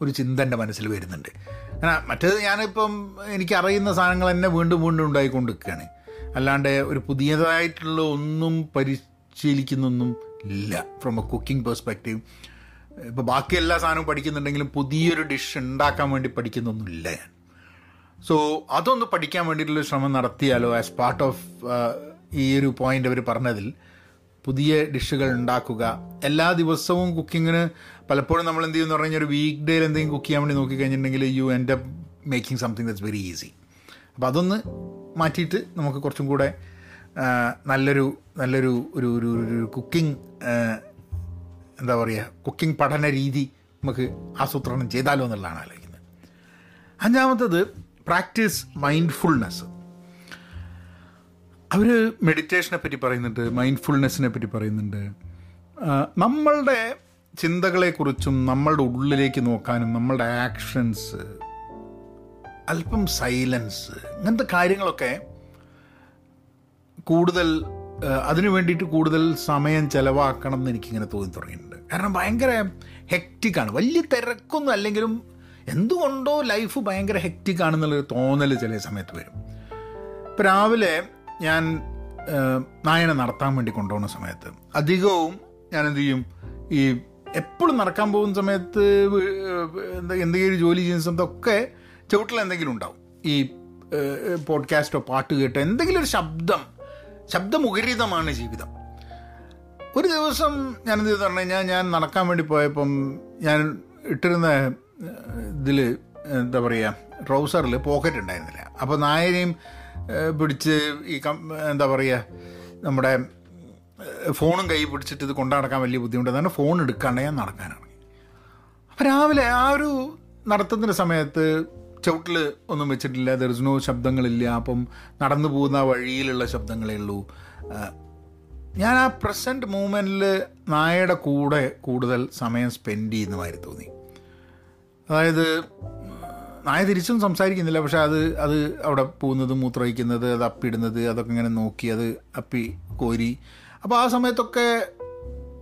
A: ഒരു ചിന്ത എന്റെ മനസ്സിൽ വരുന്നുണ്ട്. അങ്ങനെ മറ്റേത് ഞാനിപ്പം എനിക്കറിയുന്ന സാധനങ്ങൾ തന്നെ വീണ്ടും വീണ്ടും ഉണ്ടായിക്കൊണ്ടിരിക്കുകയാണ്. അല്ലാണ്ട് ഒരു പുതിയതായിട്ടുള്ള ഒന്നും പരിശീലിക്കുന്നൊന്നും ഇല്ല. ഫ്രം എ കുക്കിംഗ് പെർസ്പെക്റ്റീവ് ഇപ്പോൾ ബാക്കി എല്ലാ സാധനവും പഠിക്കുന്നുണ്ടെങ്കിലും പുതിയൊരു ഡിഷ് ഉണ്ടാക്കാൻ വേണ്ടി പഠിക്കുന്നൊന്നുമില്ല ഞാൻ. സോ അതൊന്ന് പഠിക്കാൻ വേണ്ടിയിട്ടുള്ള ശ്രമം നടത്തിയാലോ ആസ് പാർട്ട് ഓഫ് ഈ ഒരു പോയിന്റ് അവർ പറഞ്ഞതിൽ പുതിയ ഡിഷുകൾ ഉണ്ടാക്കുക. എല്ലാ ദിവസവും കുക്കിങ്ങിന് പലപ്പോഴും നമ്മൾ എന്ത് ചെയ്യുമെന്ന് കഴിഞ്ഞാൽ ഒരു വീക്ക് ഡേയിൽ എന്തെങ്കിലും കുക്ക് ചെയ്യാൻ വേണ്ടി നോക്കിക്കഴിഞ്ഞിട്ടുണ്ടെങ്കിൽ യു എന്റെ making something that's very easy അപ്പോൾ അതൊന്ന് മാറ്റിയിട്ട് നമുക്ക് കുറച്ചും കൂടെ നല്ലൊരു നല്ലൊരു ഒരു ഒരു ഒരു കുക്കിംഗ് എന്താ പറയുക കുക്കിംഗ് പഠന രീതി നമുക്ക് ആസൂത്രണം ചെയ്താലോ എന്നുള്ളതാണ് ആലോചിക്കുന്നത്. അഞ്ചാമത്തത് പ്രാക്ടീസ് മൈൻഡ്ഫുൾനെസ് അവർ മെഡിറ്റേഷനെ പറ്റി പറയുന്നുണ്ട് മൈൻഡ്ഫുൾനെസ്സിനെ പറ്റി പറയുന്നുണ്ട്. നമ്മളുടെ ചിന്തകളെക്കുറിച്ചും നമ്മളുടെ ഉള്ളിലേക്ക് നോക്കാനും നമ്മളുടെ ആക്ഷൻസ് അല്പം സൈലൻസ് ഇങ്ങനത്തെ കാര്യങ്ങളൊക്കെ കൂടുതൽ അതിനു വേണ്ടിയിട്ട് കൂടുതൽ സമയം ചിലവാക്കണം എന്ന് എനിക്കിങ്ങനെ തോന്നി തുടങ്ങിയിട്ടുണ്ട്. കാരണം ഭയങ്കര ഹെക്റ്റിക്കാണ് വലിയ തിരക്കൊന്നും അല്ലെങ്കിലും എന്തുകൊണ്ടോ ലൈഫ് ഭയങ്കര ഹെക്റ്റിക്കാണെന്നുള്ളൊരു തോന്നൽ ചില സമയത്ത് വരും. ഇപ്പം രാവിലെ ഞാൻ നായന നടത്താൻ വേണ്ടി കൊണ്ടുപോകുന്ന സമയത്ത്. അധികവും ഞാൻ എന്ത് ചെയ്യും? ഈ എപ്പോഴും നടക്കാൻ പോകുന്ന സമയത്ത് എന്താ എന്തെങ്കിലും ജോലി ചെയ്യുന്ന സമയത്തൊക്കെ ചുവട്ടിൽ എന്തെങ്കിലും ഉണ്ടാവും. ഈ പോഡ്കാസ്റ്റോ പാട്ട് കേട്ടോ എന്തെങ്കിലും ഒരു ശബ്ദം ശബ്ദമുഖരിതമാണ് ജീവിതം. ഒരു ദിവസം ഞാൻ എന്ത് പറഞ്ഞു കഴിഞ്ഞാൽ ഞാൻ നടക്കാൻ വേണ്ടി പോയപ്പം ഞാൻ ഇട്ടിരുന്ന ഇതിൽ എന്താ പറയുക ട്രൗസറിൽ പോക്കറ്റ് ഉണ്ടായിരുന്നില്ല. അപ്പോൾ നായനെയും പിടിച്ച് ഈ എന്താ പറയുക നമ്മുടെ ഫോണും കൈ പിടിച്ചിട്ട് ഇത് കൊണ്ടു നടക്കാൻ വലിയ ബുദ്ധിമുട്ടാണ്. ഫോൺ എടുക്കാണ്ട് ഞാൻ നടക്കാനാണ്. അപ്പോൾ രാവിലെ ആ ഒരു നടത്തുന്ന സമയത്ത് ചവിട്ടിൽ ഒന്നും വെച്ചിട്ടില്ല. ദർജനോ ശബ്ദങ്ങളില്ല. അപ്പം നടന്നു പോകുന്ന വഴിയിലുള്ള ശബ്ദങ്ങളേ ഉള്ളൂ. ഞാൻ ആ പ്രസന്റ് മൂമെന്റിൽ നായയുടെ കൂടെ കൂടുതൽ സമയം സ്പെൻഡ് ചെയ്യുന്നതായി തോന്നി. അതായത് നായ തിരിച്ചും സംസാരിക്കുന്നില്ല. പക്ഷെ അത് അത് അവിടെ പോകുന്നത് മൂത്രമൊഴിക്കുന്നത് അത് അപ്പിടുന്നത് അതൊക്കെ ഇങ്ങനെ നോക്കി അത് അപ്പി കോരി. അപ്പോൾ ആ സമയത്തൊക്കെ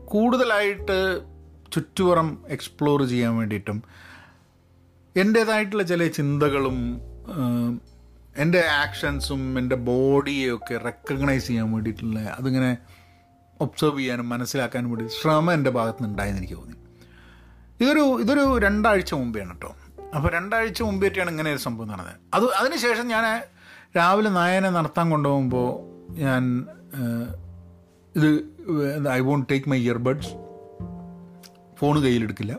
A: കൂടുതലായിട്ട് ചുറ്റുപുറം എക്സ്പ്ലോർ ചെയ്യാൻ വേണ്ടിയിട്ടും എന്റേതായിട്ടുള്ള ചില ചിന്തകളും എന്റെ ആക്ഷൻസും എന്റെ ബോഡിയെയൊക്കെ റെക്കഗ്നൈസ് ചെയ്യാൻ വേണ്ടിയിട്ടുള്ള അതിങ്ങനെ ഒബ്സർവ് ചെയ്യാനും മനസ്സിലാക്കാനും വേണ്ടി ശ്രമം എന്റെ ഭാഗത്തുനിന്ന് ഉണ്ടായെന്ന് എനിക്ക് തോന്നി. ഇതൊരു ഇതൊരു രണ്ടാഴ്ച മുമ്പെയാണ് കേട്ടോ അപ്പോൾ രണ്ടാഴ്ച മുമ്പേറ്റാണ് ഇങ്ങനെ ഒരു സംഭവം നടന്നത്. അത് അതിനുശേഷം ഞാൻ രാവിലെ നായനെ നടത്താൻ കൊണ്ടുപോകുമ്പോൾ ഞാൻ ഇത് I won't take my earbuds. Phone കയ്യിലെടുക്കില്ല.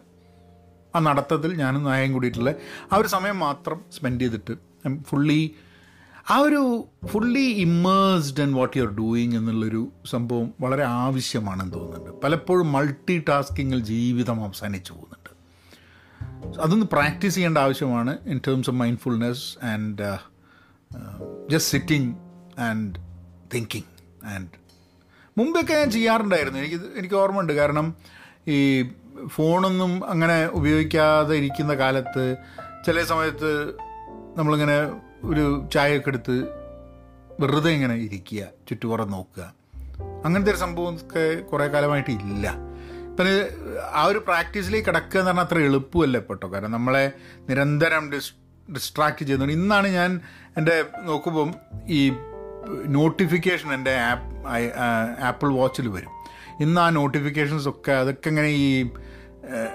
A: ആ നടത്തത്തിൽ ഞാനും നായം കൂടിയിട്ടുള്ള ആ ഒരു സമയം മാത്രം സ്പെൻഡ് ചെയ്തിട്ട് ഫുള്ളി ആ ഒരു fully immersed and what you are doing എന്നുള്ളൊരു സംഭവം വളരെ ആവശ്യമാണെന്ന് തോന്നുന്നുണ്ട്. പലപ്പോഴും മൾട്ടി ടാസ്കിങ്ങിൽ ജീവിതം അവസാനിച്ചു പോകുന്നുണ്ട്. അതൊന്ന് പ്രാക്ടീസ് ചെയ്യേണ്ട ആവശ്യമാണ് in terms of mindfulness and just sitting and thinking and മുമ്പൊക്കെ ഞാൻ ചെയ്യാറുണ്ടായിരുന്നു. എനിക്ക് എനിക്ക് ഓർമ്മയുണ്ട്. കാരണം ഈ ഫോണൊന്നും അങ്ങനെ ഉപയോഗിക്കാതെ ഇരിക്കുന്ന കാലത്ത് ചില സമയത്ത് നമ്മളിങ്ങനെ ഒരു ചായയൊക്കെ എടുത്ത് വെറുതെ ഇങ്ങനെ ഇരിക്കുക ചുറ്റുപുറം നോക്കുക. അങ്ങനത്തെ ഒരു സംഭവമൊക്കെ കുറേ കാലമായിട്ട് ഇല്ല. ഇപ്പം ആ ഒരു പ്രാക്ടീസിലേക്ക് കിടക്കുക എന്ന് പറഞ്ഞാൽ അത്ര എളുപ്പമല്ല പെട്ടോ കാരണം നമ്മളെ നിരന്തരം ഡിസ് ഡിസ്ട്രാക്ട് ചെയ്യുന്നുണ്ട് ഇന്നാണ് ഞാൻ എന്റെ നോക്കുമ്പം ഈ നോട്ടിഫിക്കേഷൻ എന്റെ ആപ്പ് ആപ്പിൾ വാച്ചിൽ വരും. ഇന്ന് ആ നോട്ടിഫിക്കേഷൻസ് ഒക്കെ അതൊക്കെ ഇങ്ങനെ ഈ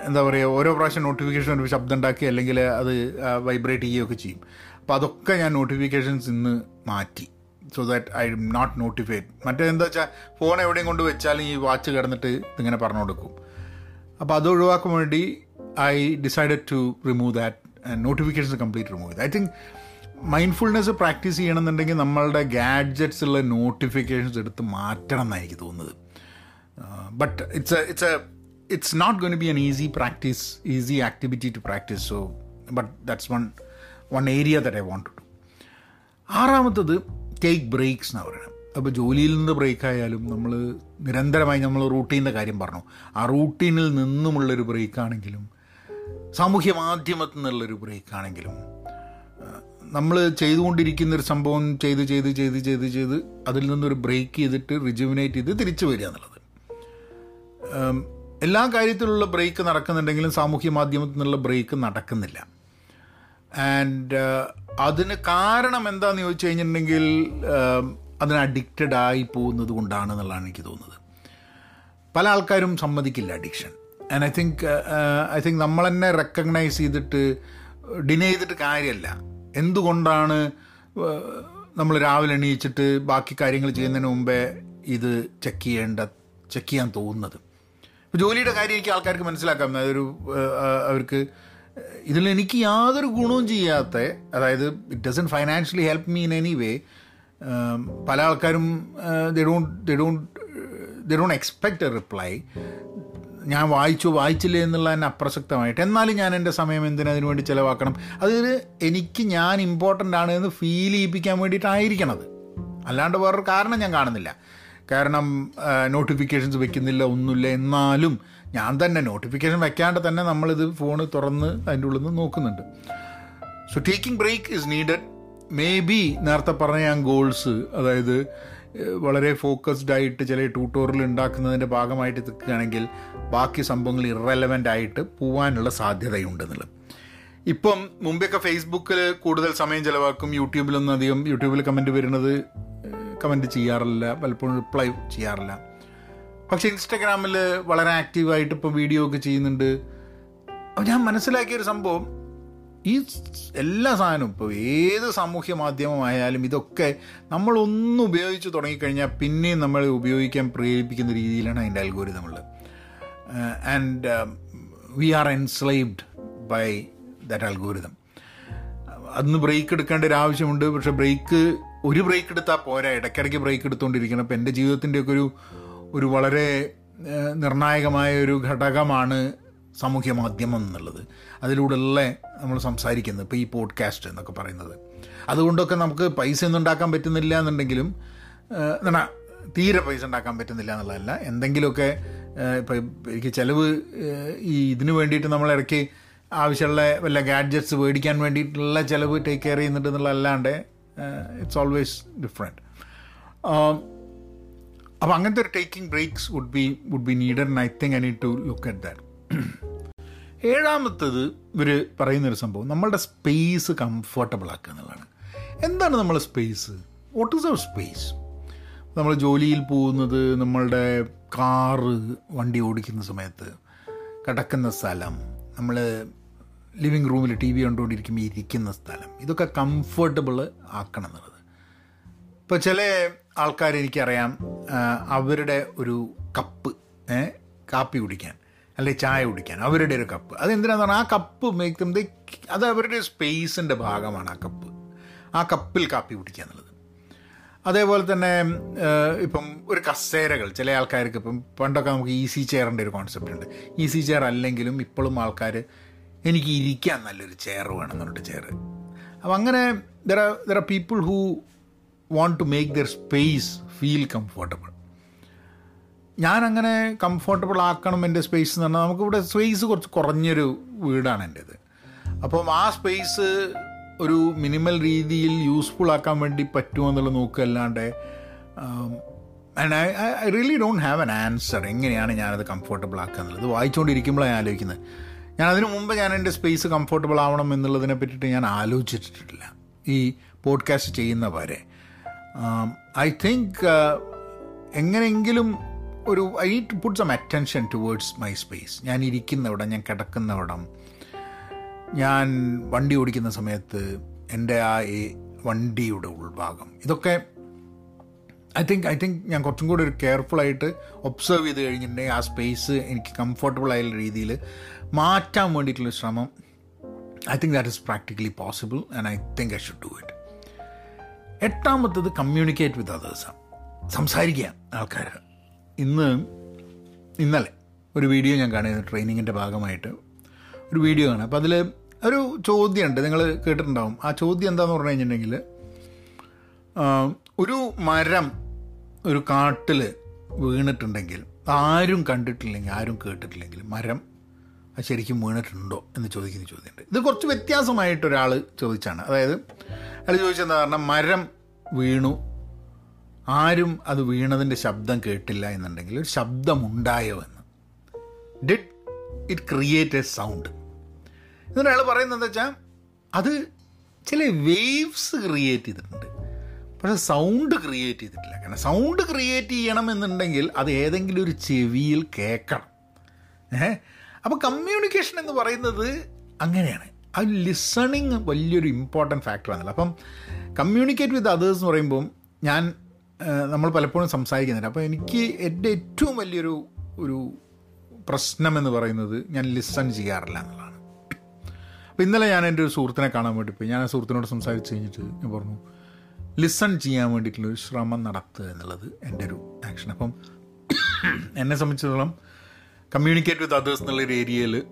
A: എന്താ പറയുക ഓരോ പ്രാവശ്യം നോട്ടിഫിക്കേഷൻ ഒരു ശബ്ദം ഉണ്ടാക്കി അല്ലെങ്കിൽ അത് വൈബ്രേറ്റ് ചെയ്യുകയൊക്കെ ചെയ്യും. അപ്പോൾ അതൊക്കെ ഞാൻ നോട്ടിഫിക്കേഷൻസ് ഇന്ന് മാറ്റി. So that I'm not notified മറ്റേ എന്താ വെച്ചാൽ ഫോൺ എവിടെയും കൊണ്ട് വെച്ചാലും ഈ വാച്ച് കിടന്നിട്ട് ഇതിങ്ങനെ പറഞ്ഞു കൊടുക്കും. അപ്പോൾ അത് ഒഴിവാക്കാൻ വേണ്ടി I decided to remove that notifications complete remove ചെയ്ത് ഐ തിങ്ക് മൈൻഡ്ഫുൾനെസ് പ്രാക്ടീസ് ചെയ്യണമെന്നുണ്ടെങ്കിൽ നമ്മളുടെ ഗാഡ്ജറ്റ്സ് ഉള്ള നോട്ടിഫിക്കേഷൻസ് എടുത്ത് മാറ്റണം എന്നാണ് എനിക്ക് തോന്നുന്നത്. But it's a it's a it's not gonna be an easy practice easy activity to practice so but that's one one area that I want to ആറാമത്തത് take breaks എന്നാണ് പറയുന്നത് അപ്പോൾ ജോലിയിൽ നിന്ന് ബ്രേക്ക് ആയാലും നമ്മൾ നിരന്തരമായി നമ്മൾ റൂട്ടീന്റെ കാര്യം പറഞ്ഞു. ആ റൂട്ടീനിൽ നിന്നുമുള്ളൊരു ബ്രേക്കാണെങ്കിലും സാമൂഹ്യ മാധ്യമത്തിൽ നിന്നുള്ളൊരു ബ്രേക്കാണെങ്കിലും നമ്മൾ ചെയ്തുകൊണ്ടിരിക്കുന്ന ഒരു സംഭവം ചെയ്ത് ചെയ്ത് ചെയ്ത് ചെയ്ത് ചെയ്ത് അതിൽ നിന്നൊരു ബ്രേക്ക് ചെയ്തിട്ട് റിജുവിനേറ്റ് ചെയ്ത് തിരിച്ചു വരിക എന്നുള്ളത്. എല്ലാ കാര്യത്തിലുള്ള ബ്രേക്ക് നടക്കുന്നുണ്ടെങ്കിലും സാമൂഹ്യ മാധ്യമത്തിൽ നിന്നുള്ള ബ്രേക്ക് നടക്കുന്നില്ല. ആൻഡ് അതിന് കാരണം എന്താണെന്ന് ചോദിച്ചു കഴിഞ്ഞിട്ടുണ്ടെങ്കിൽ അതിന് അഡിക്റ്റഡ് ആയി പോകുന്നത് കൊണ്ടാണ് എന്നുള്ളതാണ് എനിക്ക് തോന്നുന്നത്. പല ആൾക്കാരും സമ്മതിക്കില്ല addiction and I think I think നമ്മൾ തന്നെ റെക്കഗ്നൈസ് ചെയ്തിട്ട് ഡിനേ ചെയ്തിട്ട് കാര്യമല്ല എന്തുകൊണ്ടാണ് നമ്മൾ രാവിലെ എണീച്ചിട്ട് ബാക്കി കാര്യങ്ങൾ ചെയ്യുന്നതിന് മുമ്പേ ഇത് ചെക്ക് ചെയ്യേണ്ട ചെക്ക് ചെയ്യാൻ തോന്നുന്നത്? ഇപ്പോൾ ജോലിയുടെ കാര്യം എനിക്ക് ആൾക്കാർക്ക് മനസ്സിലാക്കാം. അതൊരു അവർക്ക് ഇതിൽ എനിക്ക് യാതൊരു ഗുണവും ചെയ്യാത്ത അതായത് it doesn't financially help me in any way പല ആൾക്കാരും they don't they don't they don't expect a reply ഞാൻ വായിച്ചു വായിച്ചില്ലേ എന്നുള്ള തന്നെ അപ്രസക്തമായിട്ട്. എന്നാലും ഞാൻ എന്റെ സമയം എന്തിനു അതിനു വേണ്ടി ചിലവാക്കണം? അത് എനിക്ക് ഞാൻ ഇമ്പോർട്ടന്റ് ആണ് എന്ന് ഫീൽ ചെയ്യിപ്പിക്കാൻ വേണ്ടിയിട്ടായിരിക്കണത്. അല്ലാണ്ട് വേറൊരു കാരണം ഞാൻ കാണുന്നില്ല. കാരണം നോട്ടിഫിക്കേഷൻസ് വെക്കുന്നില്ല ഒന്നുമില്ല. എന്നാലും ഞാൻ തന്നെ നോട്ടിഫിക്കേഷൻ വെക്കാണ്ട് തന്നെ നമ്മളിത് ഫോൺ തുറന്ന് അതിന്റെ ഉള്ളിൽ നിന്ന് നോക്കുന്നുണ്ട്. So taking break is needed maybe നേരത്തെ പറഞ്ഞ ഞാൻ ഗോൾസ് അതായത് വളരെ ഫോക്കസ്ഡ് ആയിട്ട് ചില ട്യൂട്ടോറിയൽ ഉണ്ടാക്കുന്നതിന്റെ ഭാഗമായിട്ട് നിൽക്കുകയാണെങ്കിൽ ബാക്കി സംഭവങ്ങൾ ഇറലവന്റ് ആയിട്ട് പോവാനുള്ള സാധ്യതയുണ്ടെന്നുള്ളത് ഇപ്പം മുമ്പെയൊക്കെ ഫേസ്ബുക്കിൽ കൂടുതൽ സമയം ചിലവാക്കും യൂട്യൂബിലൊന്നും അധികം യൂട്യൂബിൽ കമന്റ് വരുന്നത് കമന്റ് ചെയ്യാറില്ല പലപ്പോഴും റിപ്ലൈ ചെയ്യാറില്ല. പക്ഷേ ഇൻസ്റ്റഗ്രാമിൽ വളരെ ആക്റ്റീവായിട്ട് ഇപ്പോൾ വീഡിയോ ഒക്കെ ചെയ്യുന്നുണ്ട്. അപ്പോൾ ഞാൻ മനസ്സിലാക്കിയൊരു സംഭവം. ഈ എല്ലാ സാധനവും ഇപ്പോൾ ഏത് സാമൂഹ്യ മാധ്യമമായാലും ഇതൊക്കെ നമ്മളൊന്നും ഉപയോഗിച്ച് തുടങ്ങിക്കഴിഞ്ഞാൽ പിന്നെയും നമ്മൾ ഉപയോഗിക്കാൻ പ്രേരിപ്പിക്കുന്ന രീതിയിലാണ് അതിന്റെ അൽഗോരിതമുള്ളത് and we are enslaved by that algorithm അന്ന് ബ്രേക്ക് എടുക്കേണ്ട ഒരു ആവശ്യമുണ്ട്. പക്ഷേ ബ്രേക്ക് ഒരു ബ്രേക്ക് എടുത്താൽ പോരാ. ഇടയ്ക്കിടയ്ക്ക് ബ്രേക്ക് എടുത്തുകൊണ്ടിരിക്കണം അപ്പോൾ എന്റെ ജീവിതത്തിന്റെയൊക്കെ ഒരു ഒരു വളരെ നിർണായകമായ ഒരു ഘടകമാണ് സാമൂഹ്യ മാധ്യമം എന്നുള്ളത്. അതിലൂടെയുള്ള നമ്മൾ സംസാരിക്കുന്നത് ഇപ്പോൾ ഈ പോഡ്കാസ്റ്റ് എന്നൊക്കെ പറയുന്നത്. അതുകൊണ്ടൊക്കെ നമുക്ക് പൈസ ഒന്നും ഉണ്ടാക്കാൻ പറ്റുന്നില്ല എന്നുണ്ടെങ്കിലും എന്നാ തീരെ പൈസ ഉണ്ടാക്കാൻ പറ്റുന്നില്ല എന്നുള്ളതല്ല. എന്തെങ്കിലുമൊക്കെ ഇപ്പോൾ എനിക്ക് ചിലവ് ഈ ഇതിന് വേണ്ടിയിട്ട് നമ്മൾ ഇടയ്ക്ക് ആവശ്യമുള്ള വല്ല ഗാഡ്ജറ്റ്സ് മേടിക്കാൻ വേണ്ടിയിട്ടുള്ള ചിലവ് ടേക്ക് കെയർ ചെയ്യുന്നുണ്ട് എന്നുള്ളതല്ലാണ്ട് ഇറ്റ്സ് ഓൾവേസ് ഡിഫറെന്റ് അപ്പോൾ അങ്ങനത്തെ ഒരു taking breaks would be would be needed and I think I need to look at that ഏഴാമത്തത് ഇവർ പറയുന്നൊരു സംഭവം നമ്മളുടെ സ്പേസ് കംഫർട്ടബിൾ ആക്കുക എന്നുള്ളതാണ്. എന്താണ് നമ്മളെ space what is our space നമ്മൾ ജോലിയിൽ പോകുന്നത് നമ്മളുടെ കാറ് വണ്ടി ഓടിക്കുന്ന സമയത്ത് കിടക്കുന്ന സ്ഥലം നമ്മൾ ലിവിങ് റൂമിൽ ടി വി കണ്ടുകൊണ്ടിരിക്കുമ്പോൾ ഇരിക്കുന്ന സ്ഥലം ഇതൊക്കെ കംഫർട്ടബിൾ ആക്കണം എന്നുള്ളത്. ഇപ്പോൾ ചില ആൾക്കാർ എനിക്കറിയാം അവരുടെ ഒരു കപ്പ് കാപ്പി കുടിക്കാൻ അല്ലെങ്കിൽ ചായ കുടിക്കാൻ അവരുടെ ഒരു കപ്പ്. അതെന്തിനാന്ന് പറഞ്ഞാൽ ആ കപ്പ് മേക്ക് ദം അത് അവരുടെ സ്പേസിന്റെ ഭാഗമാണ് ആ കപ്പ്. ആ കപ്പിൽ കാപ്പി കുടിക്കുക എന്നുള്ളത്. അതേപോലെ തന്നെ ഇപ്പം ഒരു കസേരകൾ ചില ആൾക്കാർക്ക് ഇപ്പം പണ്ടൊക്കെ നമുക്ക് ഈസി ചെയറിന്റെ ഒരു കോൺസെപ്റ്റ് ഉണ്ട്. ഈസി ചെയർ അല്ലെങ്കിലും ഇപ്പോഴും ആൾക്കാർ എനിക്ക് ഇരിക്കാൻ നല്ലൊരു ചെയർ വേണം എന്നുള്ള ചെയർ അപ്പം അങ്ങനെ there are there are people who want to make their space feel comfortable ഞാൻ അങ്ങനെ കംഫർട്ടബിൾ ആക്കണം എന്റെ സ്പേസ് എന്ന് പറഞ്ഞാൽ നമുക്കിവിടെ സ്പേസ് കുറച്ച് കുറഞ്ഞൊരു വീടാണ് എന്റേത്. അപ്പം ആ സ്പേസ് ഒരു മിനിമൽ രീതിയിൽ യൂസ്ഫുൾ ആക്കാൻ വേണ്ടി പറ്റുമോ എന്നുള്ളത് നോക്കുകയല്ലാണ്ട് and I I really don't have an answer എങ്ങനെയാണ് ഞാനത് കംഫർട്ടബിൾ ആക്കുക എന്നുള്ളത്. വായിച്ചുകൊണ്ടിരിക്കുമ്പോഴാണ് ഞാൻ ആലോചിക്കുന്നത്. ഞാൻ അതിനു മുമ്പ് ഞാൻ എന്റെ സ്പേസ് കംഫർട്ടബിൾ ആവണം എന്നുള്ളതിനെ പറ്റിയിട്ട് ഞാൻ ആലോചിച്ചിട്ടില്ല ഈ പോഡ്കാസ്റ്റ് ചെയ്യുന്ന വരെ ഐ തിങ്ക് എങ്ങനെയെങ്കിലും ഒരു I to put some attention towards my space ഞാൻ ഇരിക്കുന്നവിടം ഞാൻ കിടക്കുന്നവിടം ഞാൻ വണ്ടി ഓടിക്കുന്ന സമയത്ത് എന്റെ ആ വണ്ടിയുടെ ഉൾഭാഗം. ഇതൊക്കെ ഐ തിങ്ക് ഐ തിങ്ക് ഞാൻ കുറച്ചും കൂടി ഒരു കെയർഫുള്ളായിട്ട് ഒബ്സർവ് ചെയ്ത് കഴിഞ്ഞിട്ടുണ്ടെങ്കിൽ ആ സ്പേസ് എനിക്ക് കംഫർട്ടബിൾ ആയ രീതിയിൽ മാറ്റാൻ വേണ്ടിയിട്ടുള്ള ശ്രമം. I think that is practically possible and I think I should do it എട്ടാമത്തത് communicate with അതേഴ്സാണ് സംസാരിക്കുക ആൾക്കാർ ഇന്ന് ഇന്നലെ ഒരു വീഡിയോ ഞാൻ കാണുന്നത് ട്രെയിനിങ്ങിന്റെ ഭാഗമായിട്ട് ഒരു വീഡിയോ കാണാം. അപ്പോൾ അതിൽ ഒരു ചോദ്യമുണ്ട്. നിങ്ങൾ കേട്ടിട്ടുണ്ടാവും. ആ ചോദ്യം എന്താണെന്ന് പറഞ്ഞു കഴിഞ്ഞിട്ടുണ്ടെങ്കിൽ ഒരു മരം ഒരു കാട്ടിൽ വീണിട്ടുണ്ടെങ്കിൽ ആരും കണ്ടിട്ടില്ലെങ്കിൽ ആരും കേട്ടിട്ടില്ലെങ്കിൽ മരം ശരിക്കും വീണിട്ടുണ്ടോ എന്ന് ചോദിക്കുന്ന ചോദ്യമുണ്ട്. ഇത് കുറച്ച് വ്യത്യാസമായിട്ട് ഒരാൾ ചോദിച്ചാണ്. അതായത് അയാൾ ചോദിച്ചെന്താ പറഞ്ഞാൽ മരം വീണു. ആരും അത് വീണതിന്റെ ശബ്ദം കേട്ടില്ല എന്നുണ്ടെങ്കിൽ ഒരു ശബ്ദമുണ്ടായോ എന്ന് did it create a sound എന്നിട്ട് അയാൾ പറയുന്നത് എന്താ വെച്ചാൽ അത് ചില വേവ്സ് ക്രിയേറ്റ് ചെയ്തിട്ടുണ്ട്. പക്ഷെ സൗണ്ട് ക്രിയേറ്റ് ചെയ്തിട്ടില്ല. കാരണം സൗണ്ട് ക്രിയേറ്റ് ചെയ്യണമെന്നുണ്ടെങ്കിൽ അത് ഏതെങ്കിലും ഒരു ചെവിയിൽ കേൾക്കണം. ഏഹ്? അപ്പോൾ കമ്മ്യൂണിക്കേഷൻ എന്ന് പറയുന്നത് അങ്ങനെയാണ്. ആ ലിസണിങ് വലിയൊരു ഇമ്പോർട്ടന്റ് ഫാക്ടറാണല്ലോ അപ്പം കമ്മ്യൂണിക്കേറ്റ് വിത്ത് അതേഴ്സ് എന്ന് പറയുമ്പം ഞാൻ നമ്മൾ പലപ്പോഴും സംസാരിക്കുന്നില്ല അപ്പോൾ എനിക്ക് എന്റെ ഏറ്റവും വലിയൊരു ഒരു പ്രശ്നം എന്ന് പറയുന്നത് ഞാൻ ലിസൺ ചെയ്യാറില്ല എന്നുള്ളതാണ്. അപ്പോൾ ഇന്നലെ ഞാൻ എന്റെ ഒരു സുഹൃത്തിനെ കാണാൻ വേണ്ടി പോയി. ഞാൻ ആ സുഹൃത്തിനോട് സംസാരിച്ച് കഴിഞ്ഞിട്ട് ഞാൻ പറഞ്ഞു ലിസൺ ചെയ്യാൻ വേണ്ടിയിട്ടുള്ള ഒരു ശ്രമം നടത്തുക എന്നുള്ളത് എന്റെ ഒരു ആക്ഷൻ അപ്പം എന്നെ സംബന്ധിച്ചിടത്തോളം കമ്മ്യൂണിക്കേറ്റ് വിത്ത് അതേഴ്സ് എന്നുള്ളൊരു ഏരിയയിൽ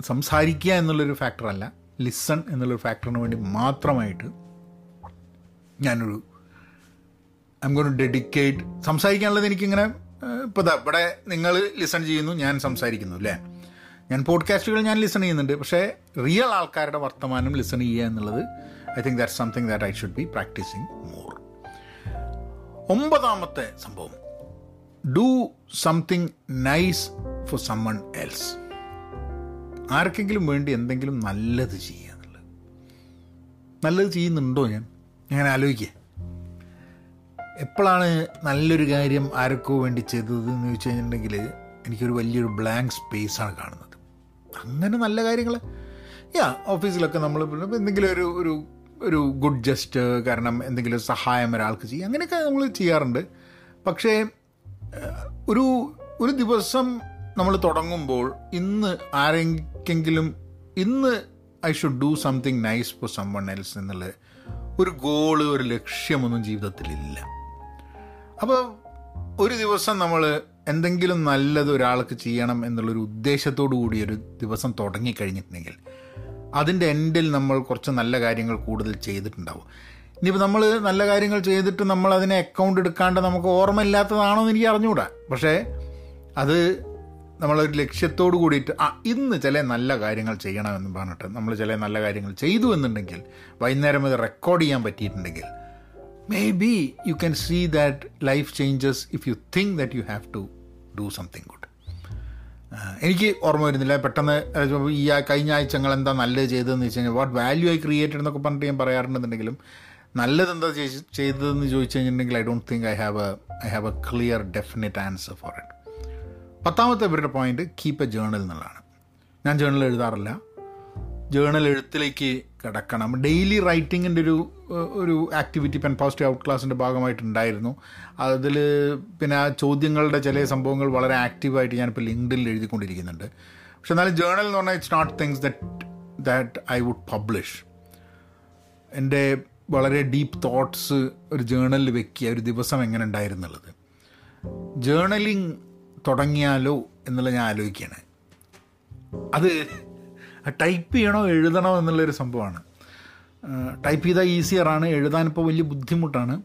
A: സംസാരിക്കുക എന്നുള്ളൊരു ഫാക്ടറല്ല ലിസൺ എന്നുള്ളൊരു ഫാക്ടറിന് വേണ്ടി മാത്രമായിട്ട് ഞാനൊരു ഐ എം ഗോൺ ഡെഡിക്കേറ്റ് സംസാരിക്കാനുള്ളത് എനിക്കിങ്ങനെ ഇപ്പോൾ ഇവിടെ നിങ്ങൾ ലിസൺ ചെയ്യുന്നു ഞാൻ സംസാരിക്കുന്നു അല്ലേ? ഞാൻ പോഡ്കാസ്റ്റുകൾ ഞാൻ ലിസൺ ചെയ്യുന്നുണ്ട് പക്ഷേ റിയൽ ആൾക്കാരുടെ വർത്തമാനം ലിസൺ ചെയ്യുക എന്നുള്ളത് I think that something that I should be practising more ഒമ്പതാമത്തെ സംഭവം. Do something nice for someone else ആർക്കെങ്കിലും വേണ്ടി എന്തെങ്കിലും നല്ലത് ചെയ്യുക എന്നുള്ളത്. നല്ലത് ചെയ്യുന്നുണ്ടോ ഞാൻ? ഞാൻ ആലോചിക്കുക എപ്പോഴാണ് നല്ലൊരു കാര്യം ആർക്കോ വേണ്ടി ചെയ്തത് എന്ന് ചോദിച്ചു കഴിഞ്ഞിട്ടുണ്ടെങ്കിൽ എനിക്കൊരു വലിയൊരു ബ്ലാങ്ക് സ്പേസാണ് കാണുന്നത്. അങ്ങനെ നല്ല കാര്യങ്ങൾ യാ ഓഫീസിലൊക്കെ നമ്മൾ എന്തെങ്കിലും ഒരു ഒരു ഒരു ഗുഡ് ജസ്റ്റ് കാരണം എന്തെങ്കിലും സഹായം ഒരാൾക്ക് ചെയ്യും അങ്ങനെയൊക്കെ നമ്മൾ ചെയ്യാറുണ്ട്. പക്ഷേ ഒരു ഒരു ദിവസം നമ്മൾ തുടങ്ങുമ്പോൾ ഇന്ന് ആരെങ്കിലും ഇന്ന് I should do something nice for someone else എന്നുള്ള ഒരു ഗോൾ ഒരു ലക്ഷ്യമൊന്നും ജീവിതത്തിലില്ല. അപ്പോൾ ഒരു ദിവസം നമ്മൾ എന്തെങ്കിലും നല്ലത് ഒരാൾക്ക് ചെയ്യണം എന്നുള്ളൊരു ഉദ്ദേശത്തോടു കൂടി ഒരു ദിവസം തുടങ്ങിക്കഴിഞ്ഞിട്ടുണ്ടെങ്കിൽ അതിന്റെ എൻഡിൽ നമ്മൾ കുറച്ച് നല്ല കാര്യങ്ങൾ കൂടുതൽ ചെയ്തിട്ടുണ്ടാവും. ഇനിയിപ്പോൾ നമ്മൾ നല്ല കാര്യങ്ങൾ ചെയ്തിട്ട് നമ്മൾ അതിനെ അക്കൗണ്ട് എടുക്കാണ്ട് നമുക്ക് ഓർമ്മയില്ലാത്തതാണോ എന്ന് എനിക്ക് അറിഞ്ഞുകൂടാ പക്ഷേ അത് നമ്മളൊരു ലക്ഷ്യത്തോട് കൂടിയിട്ട് ആ ഇന്ന് ചില നല്ല കാര്യങ്ങൾ ചെയ്യണമെന്ന് പറഞ്ഞിട്ട് നമ്മൾ ചില നല്ല കാര്യങ്ങൾ ചെയ്തു എന്നുണ്ടെങ്കിൽ വൈകുന്നേരം ഇത് റെക്കോർഡ് ചെയ്യാൻ പറ്റിയിട്ടുണ്ടെങ്കിൽ maybe you can see that life changes if you think that you have to do something good എനിക്ക് ഓർമ്മ വരുന്നില്ല. പെട്ടെന്ന് ഈ കഴിഞ്ഞ ആഴ്ച ഞങ്ങൾ എന്താ നല്ലത് ചെയ്തതെന്ന് വെച്ച് കഴിഞ്ഞാൽ വാട്ട് വാല്യൂ ഐ ക്രിയേറ്റഡ് എന്നൊക്കെ പറഞ്ഞിട്ട് ഞാൻ പറയാറുണ്ടെന്നുണ്ടെങ്കിലും നല്ലത് എന്താ ചെയ്- ചെയ്തതെന്ന് ചോദിച്ചു കഴിഞ്ഞിട്ടുണ്ടെങ്കിൽ I don't think I have a I have a clear definite answer for it പത്താമത്തെ ഇവരുടെ പോയിന്റ് കീപ്പ് എ ജേണൽ എന്നുള്ളതാണ് ഞാൻ ജേണൽ എഴുതാറില്ല. ജേണൽ എഴുത്തിലേക്ക് കിടക്കണം. ഡെയിലി റൈറ്റിങ്ങിന്റെ ഒരു ഒരു ആക്ടിവിറ്റി പെൻ പോസിറ്റീവ് ഔട്ട് ക്ലാസ്സിന്റെ ഭാഗമായിട്ടുണ്ടായിരുന്നു. അതിൽ പിന്നെ ആ ചോദ്യങ്ങളുടെ ചില സംഭവങ്ങൾ വളരെ ആക്റ്റീവായിട്ട് ഞാനിപ്പോൾ ലിങ്ക്ഡിൽ എഴുതിക്കൊണ്ടിരിക്കുന്നുണ്ട്. പക്ഷെ എന്നാലും ജേണൽ എന്ന് പറഞ്ഞാൽ it's not things that that I would publish എന്റെ വളരെ ഡീപ്പ് തോട്ട്സ് ഒരു ജേണലിൽ വെക്കുക ഒരു ദിവസം എങ്ങനെ ഉണ്ടായിരുന്നുള്ളത്? ജേണലിങ് തുടങ്ങിയാലോ എന്നുള്ള ഞാൻ ആലോചിക്കുകയാണ്. അത് ടൈപ്പ് ചെയ്യണോ എഴുതണോ എന്നുള്ളൊരു സംഭവമാണ്. ടൈപ്പ് ചെയ്താൽ ഈസിയറാണ് എഴുതാനിപ്പോൾ വലിയ ബുദ്ധിമുട്ടാണ്.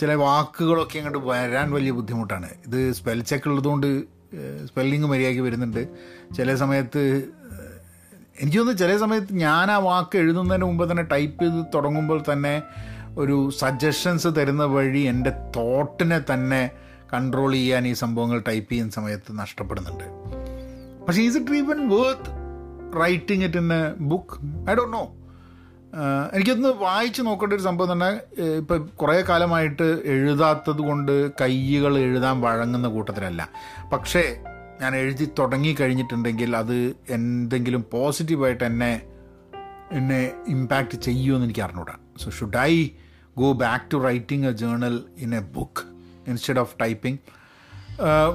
A: ചില വാക്കുകളൊക്കെ അങ്ങോട്ട് വരാൻ വലിയ ബുദ്ധിമുട്ടാണ്. ഇത് സ്പെൽ ചെക്ക് ഉള്ളതുകൊണ്ട് സ്പെല്ലിങ് മര്യാദയ്ക്ക് വരുന്നുണ്ട്. ചില സമയത്ത് എനിക്ക് തോന്നുന്നു ചില സമയത്ത് ഞാൻ ആ വാക്ക് എഴുതുന്നതിന് മുമ്പ് തന്നെ ടൈപ്പ് ചെയ്ത് തുടങ്ങുമ്പോൾ തന്നെ ഒരു സജഷൻസ് തരുന്ന വഴി എന്റെ തോട്ടിനെ തന്നെ കൺട്രോൾ ചെയ്യാൻ ഈ സംഭവങ്ങൾ ടൈപ്പ് ചെയ്യുന്ന സമയത്ത് നഷ്ടപ്പെടുന്നുണ്ട്. പക്ഷേ is it even worth writing it in a book I don't know എനിക്കൊന്ന് വായിച്ച് നോക്കേണ്ട ഒരു സംഭവം തന്നെ ഇപ്പം കുറേ കാലമായിട്ട് എഴുതാത്തത് കൊണ്ട് കയ്യുകൾ എഴുതാൻ വഴങ്ങുന്ന കൂട്ടത്തിലല്ല. പക്ഷേ ഞാൻ എഴുതി തുടങ്ങി കഴിഞ്ഞിട്ടുണ്ടെങ്കിൽ അത് എന്തെങ്കിലും പോസിറ്റീവായിട്ട് എന്നെ എന്നെ ഇമ്പാക്റ്റ് ചെയ്യുമെന്ന് എനിക്ക് അറിഞ്ഞൂടാ. So should I go back to writing a journal in a book instead of typing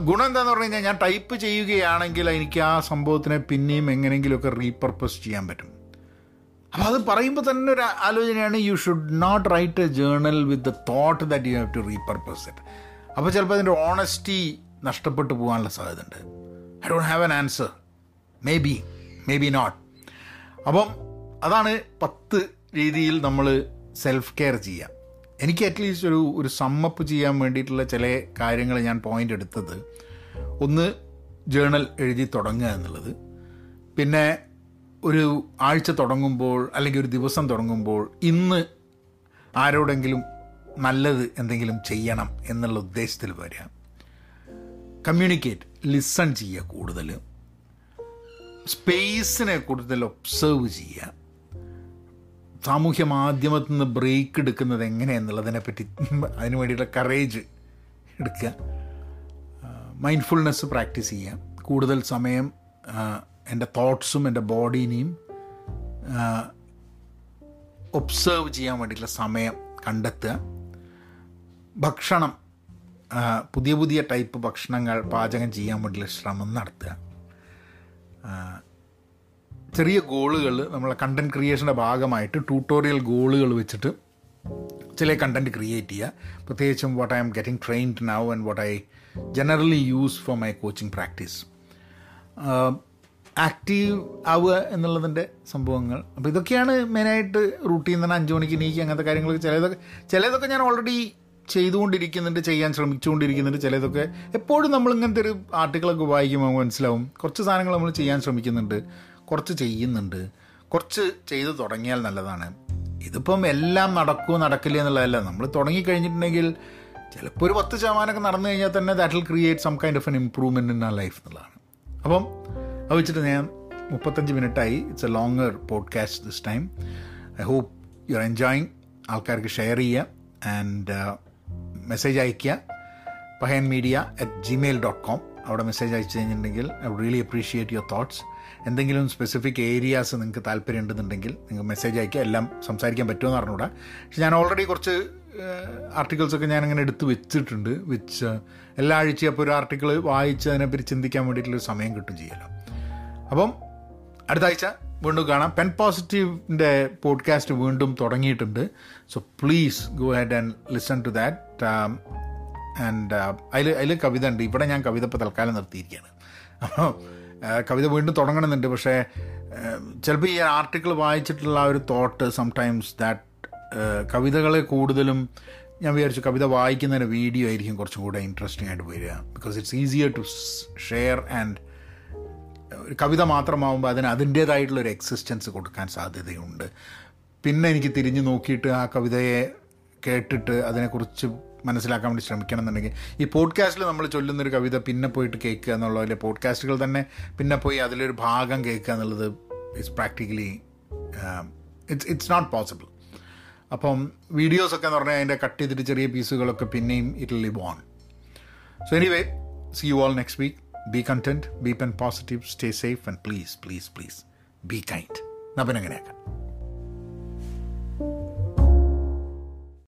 A: ഗുണം എന്താന്ന് പറഞ്ഞു കഴിഞ്ഞാൽ ഞാൻ ടൈപ്പ് ചെയ്യുകയാണെങ്കിൽ എനിക്ക് ആ സംഭവത്തിനെ പിന്നെയും എങ്ങനെയെങ്കിലുമൊക്കെ റീപർപ്പസ് ചെയ്യാൻ പറ്റും. അപ്പോൾ അത് പറയുമ്പോൾ തന്നെ ഒരു ആലോചനയാണ് you should not write a journal with the thought that you have to repurpose it അപ്പോൾ ചിലപ്പോൾ അതിന്റെ ഓണസ്റ്റി നഷ്ടപ്പെട്ടു പോകാനുള്ള സാധ്യത ഉണ്ട് I don't have an answer maybe maybe not അപ്പം അതാണ് പത്ത് രീതിയിൽ നമ്മൾ സെൽഫ് കെയർ ചെയ്യുക എനിക്ക് അറ്റ്ലീസ്റ്റ് ഒരു ഒരു സമ്മപ്പ് ചെയ്യാൻ വേണ്ടിയിട്ടുള്ള ചില കാര്യങ്ങൾ ഞാൻ പോയിന്റ് എടുത്തത്. ഒന്ന് ജേണൽ എഴുതി തുടങ്ങുക എന്നുള്ളത്. പിന്നെ ഒരു ആഴ്ച തുടങ്ങുമ്പോൾ അല്ലെങ്കിൽ ഒരു ദിവസം തുടങ്ങുമ്പോൾ ഇന്ന് ആരോടെങ്കിലും നല്ലത് എന്തെങ്കിലും ചെയ്യണം എന്നുള്ള ഉദ്ദേശത്തിൽ വരിക. കമ്മ്യൂണിക്കേറ്റ് ലിസൺ ചെയ്യുക കൂടുതൽ. സ്പേസിനെ കൂടുതൽ ഒബ്സർവ് ചെയ്യുക. സാമൂഹ്യ മാധ്യമത്തിൽ നിന്ന് ബ്രേക്ക് എടുക്കുന്നത് എങ്ങനെയെന്നുള്ളതിനെ പറ്റി അതിന് വേണ്ടിയിട്ടുള്ള കറേജ് എടുക്കുക. മൈൻഡ്ഫുൾനെസ് പ്രാക്ടീസ് ചെയ്യുക. കൂടുതൽ സമയം എന്റെ തോട്ട്സും എന്റെ ബോഡീനെയും ഒബ്സേർവ് ചെയ്യാൻ വേണ്ടിയിട്ടുള്ള സമയം കണ്ടെത്തുക. ഭക്ഷണം പുതിയ പുതിയ ടൈപ്പ് ഭക്ഷണങ്ങൾ പാചകം ചെയ്യാൻ വേണ്ടിയുള്ള ശ്രമം നടത്തുക. ചെറിയ ഗോളുകൾ നമ്മളെ കണ്ടന്റ് ക്രിയേഷന്റെ ഭാഗമായിട്ട് ട്യൂട്ടോറിയൽ ഗോളുകൾ വെച്ചിട്ട് ചില കണ്ടന്റ് ക്രിയേറ്റ് ചെയ്യുക. പ്രത്യേകിച്ചും what I'm getting trained now and what I generally use for my coaching practice active ആവുക എന്നുള്ളതിന്റെ സംഭവങ്ങൾ. അപ്പോൾ ഇതൊക്കെയാണ് മെയിനായിട്ട് റൂട്ടീൻ തന്നെ അഞ്ച് മണിക്ക് നീക്കി അങ്ങനത്തെ കാര്യങ്ങളൊക്കെ. ചിലതൊക്കെ ചിലതൊക്കെ ഞാൻ ഓൾറെഡി ചെയ്തുകൊണ്ടിരിക്കുന്നുണ്ട് ചെയ്യാൻ ശ്രമിച്ചുകൊണ്ടിരിക്കുന്നുണ്ട് ചിലതൊക്കെ എപ്പോഴും നമ്മൾ ഇങ്ങനത്തെ ഒരു ആർട്ടിക്കിളൊക്കെ വായിക്കുമ്പോൾ മനസ്സിലാവും. കുറച്ച് സാധനങ്ങൾ നമ്മൾ ചെയ്യാൻ ശ്രമിക്കുന്നുണ്ട് കുറച്ച് ചെയ്യുന്നുണ്ട്. കുറച്ച് ചെയ്തു തുടങ്ങിയാൽ നല്ലതാണ്. ഇതിപ്പം എല്ലാം നടക്കുമോ നടക്കില്ല എന്നുള്ളതല്ല. നമ്മൾ തുടങ്ങിക്കഴിഞ്ഞിട്ടുണ്ടെങ്കിൽ ചിലപ്പോൾ ഒരു പത്ത് ശതമാനമൊക്കെ നടന്നു കഴിഞ്ഞാൽ തന്നെ that will create some kind of an improvement in ആ ലൈഫ് എന്നുള്ളതാണ്. അപ്പം അത് വെച്ചിട്ട് ഞാൻ മുപ്പത്തഞ്ച് മിനിറ്റായി. It's a longer podcast this time I hope you are enjoying ആൾക്കാർക്ക് ഷെയർ ചെയ്യുക. ആൻഡ് മെസ്സേജ് അയയ്ക്കുക. Pahayan media at Gmail dot com അവിടെ മെസ്സേജ് അയച്ചു കഴിഞ്ഞിട്ടുണ്ടെങ്കിൽ I would really appreciate your thoughts എന്തെങ്കിലും സ്പെസിഫിക് ഏരിയാസ് നിങ്ങൾക്ക് താല്പര്യം ഉണ്ടെന്നുണ്ടെങ്കിൽ നിങ്ങൾ മെസ്സേജ് അയക്കുക എല്ലാം സംസാരിക്കാൻ പറ്റുമെന്ന് അറിഞ്ഞൂടാ പക്ഷെ ഞാൻ ഓൾറെഡി കുറച്ച് ആർട്ടിക്കിൾസൊക്കെ ഞാനിങ്ങനെ എടുത്ത് വെച്ചിട്ടുണ്ട്. വിച്ച് എല്ലാ ആഴ്ചയും അപ്പോൾ ഒരു ആർട്ടിക്കിൾ വായിച്ച് അതിനെപ്പറ്റി ചിന്തിക്കാൻ വേണ്ടിയിട്ടുള്ളൊരു സമയം കിട്ടും ചെയ്യലോ അപ്പം അടുത്ത ആഴ്ച വീണ്ടും കാണാം. പെൻ പോസിറ്റീവിന്റെ പോഡ്കാസ്റ്റ് വീണ്ടും തുടങ്ങിയിട്ടുണ്ട്. So please go ahead and listen to that and അതിൽ അതിൽ കവിത ഉണ്ട് ഇവിടെ ഞാൻ കവിത ഇപ്പോൾ തൽക്കാലം നിർത്തിയിരിക്കുകയാണ്. അപ്പോൾ കവിത വീണ്ടും തുടങ്ങണമെന്നുണ്ട്. പക്ഷേ ചിലപ്പോൾ ഈ ആർട്ടിക്കിൾ വായിച്ചിട്ടുള്ള ആ ഒരു തോട്ട് സംടൈംസ് ദാറ്റ് കവിതകളെ കൂടുതലും ഞാൻ വിചാരിച്ചു കവിത വായിക്കുന്നതിന് വീഡിയോ ആയിരിക്കും കുറച്ചും കൂടെ ഇൻട്രസ്റ്റിംഗ് ആയിട്ട് വരിക. Because it's easier to share and ഒരു കവിത മാത്രമാകുമ്പോൾ അതിന് അതിന്റേതായിട്ടുള്ളൊരു എക്സിസ്റ്റൻസ് കൊടുക്കാൻ സാധ്യതയുണ്ട്. പിന്നെ എനിക്ക് തിരിഞ്ഞു നോക്കിയിട്ട് ആ കവിതയെ കേട്ടിട്ട് അതിനെക്കുറിച്ച് മനസ്സിലാക്കാൻ വേണ്ടി ശ്രമിക്കണം എന്നുണ്ടെങ്കിൽ ഈ പോഡ്കാസ്റ്റിൽ നമ്മൾ ചൊല്ലുന്നൊരു കവിത പിന്നെ പോയിട്ട് കേൾക്കുക എന്നുള്ള അല്ലെ പോഡ്കാസ്റ്റുകൾ തന്നെ പിന്നെ പോയി അതിലൊരു ഭാഗം കേൾക്കുക എന്നുള്ളത് it's practically it's it's not possible അപ്പം വീഡിയോസൊക്കെ എന്ന് പറഞ്ഞാൽ അതിന്റെ കട്ട് ചെയ്തിട്ട് ചെറിയ പീസുകളൊക്കെ പിന്നെയും it live on so anyway see you all next week B content B pen positive stay safe and please please please be kind അപ്പം എങ്ങനെയാക്കാം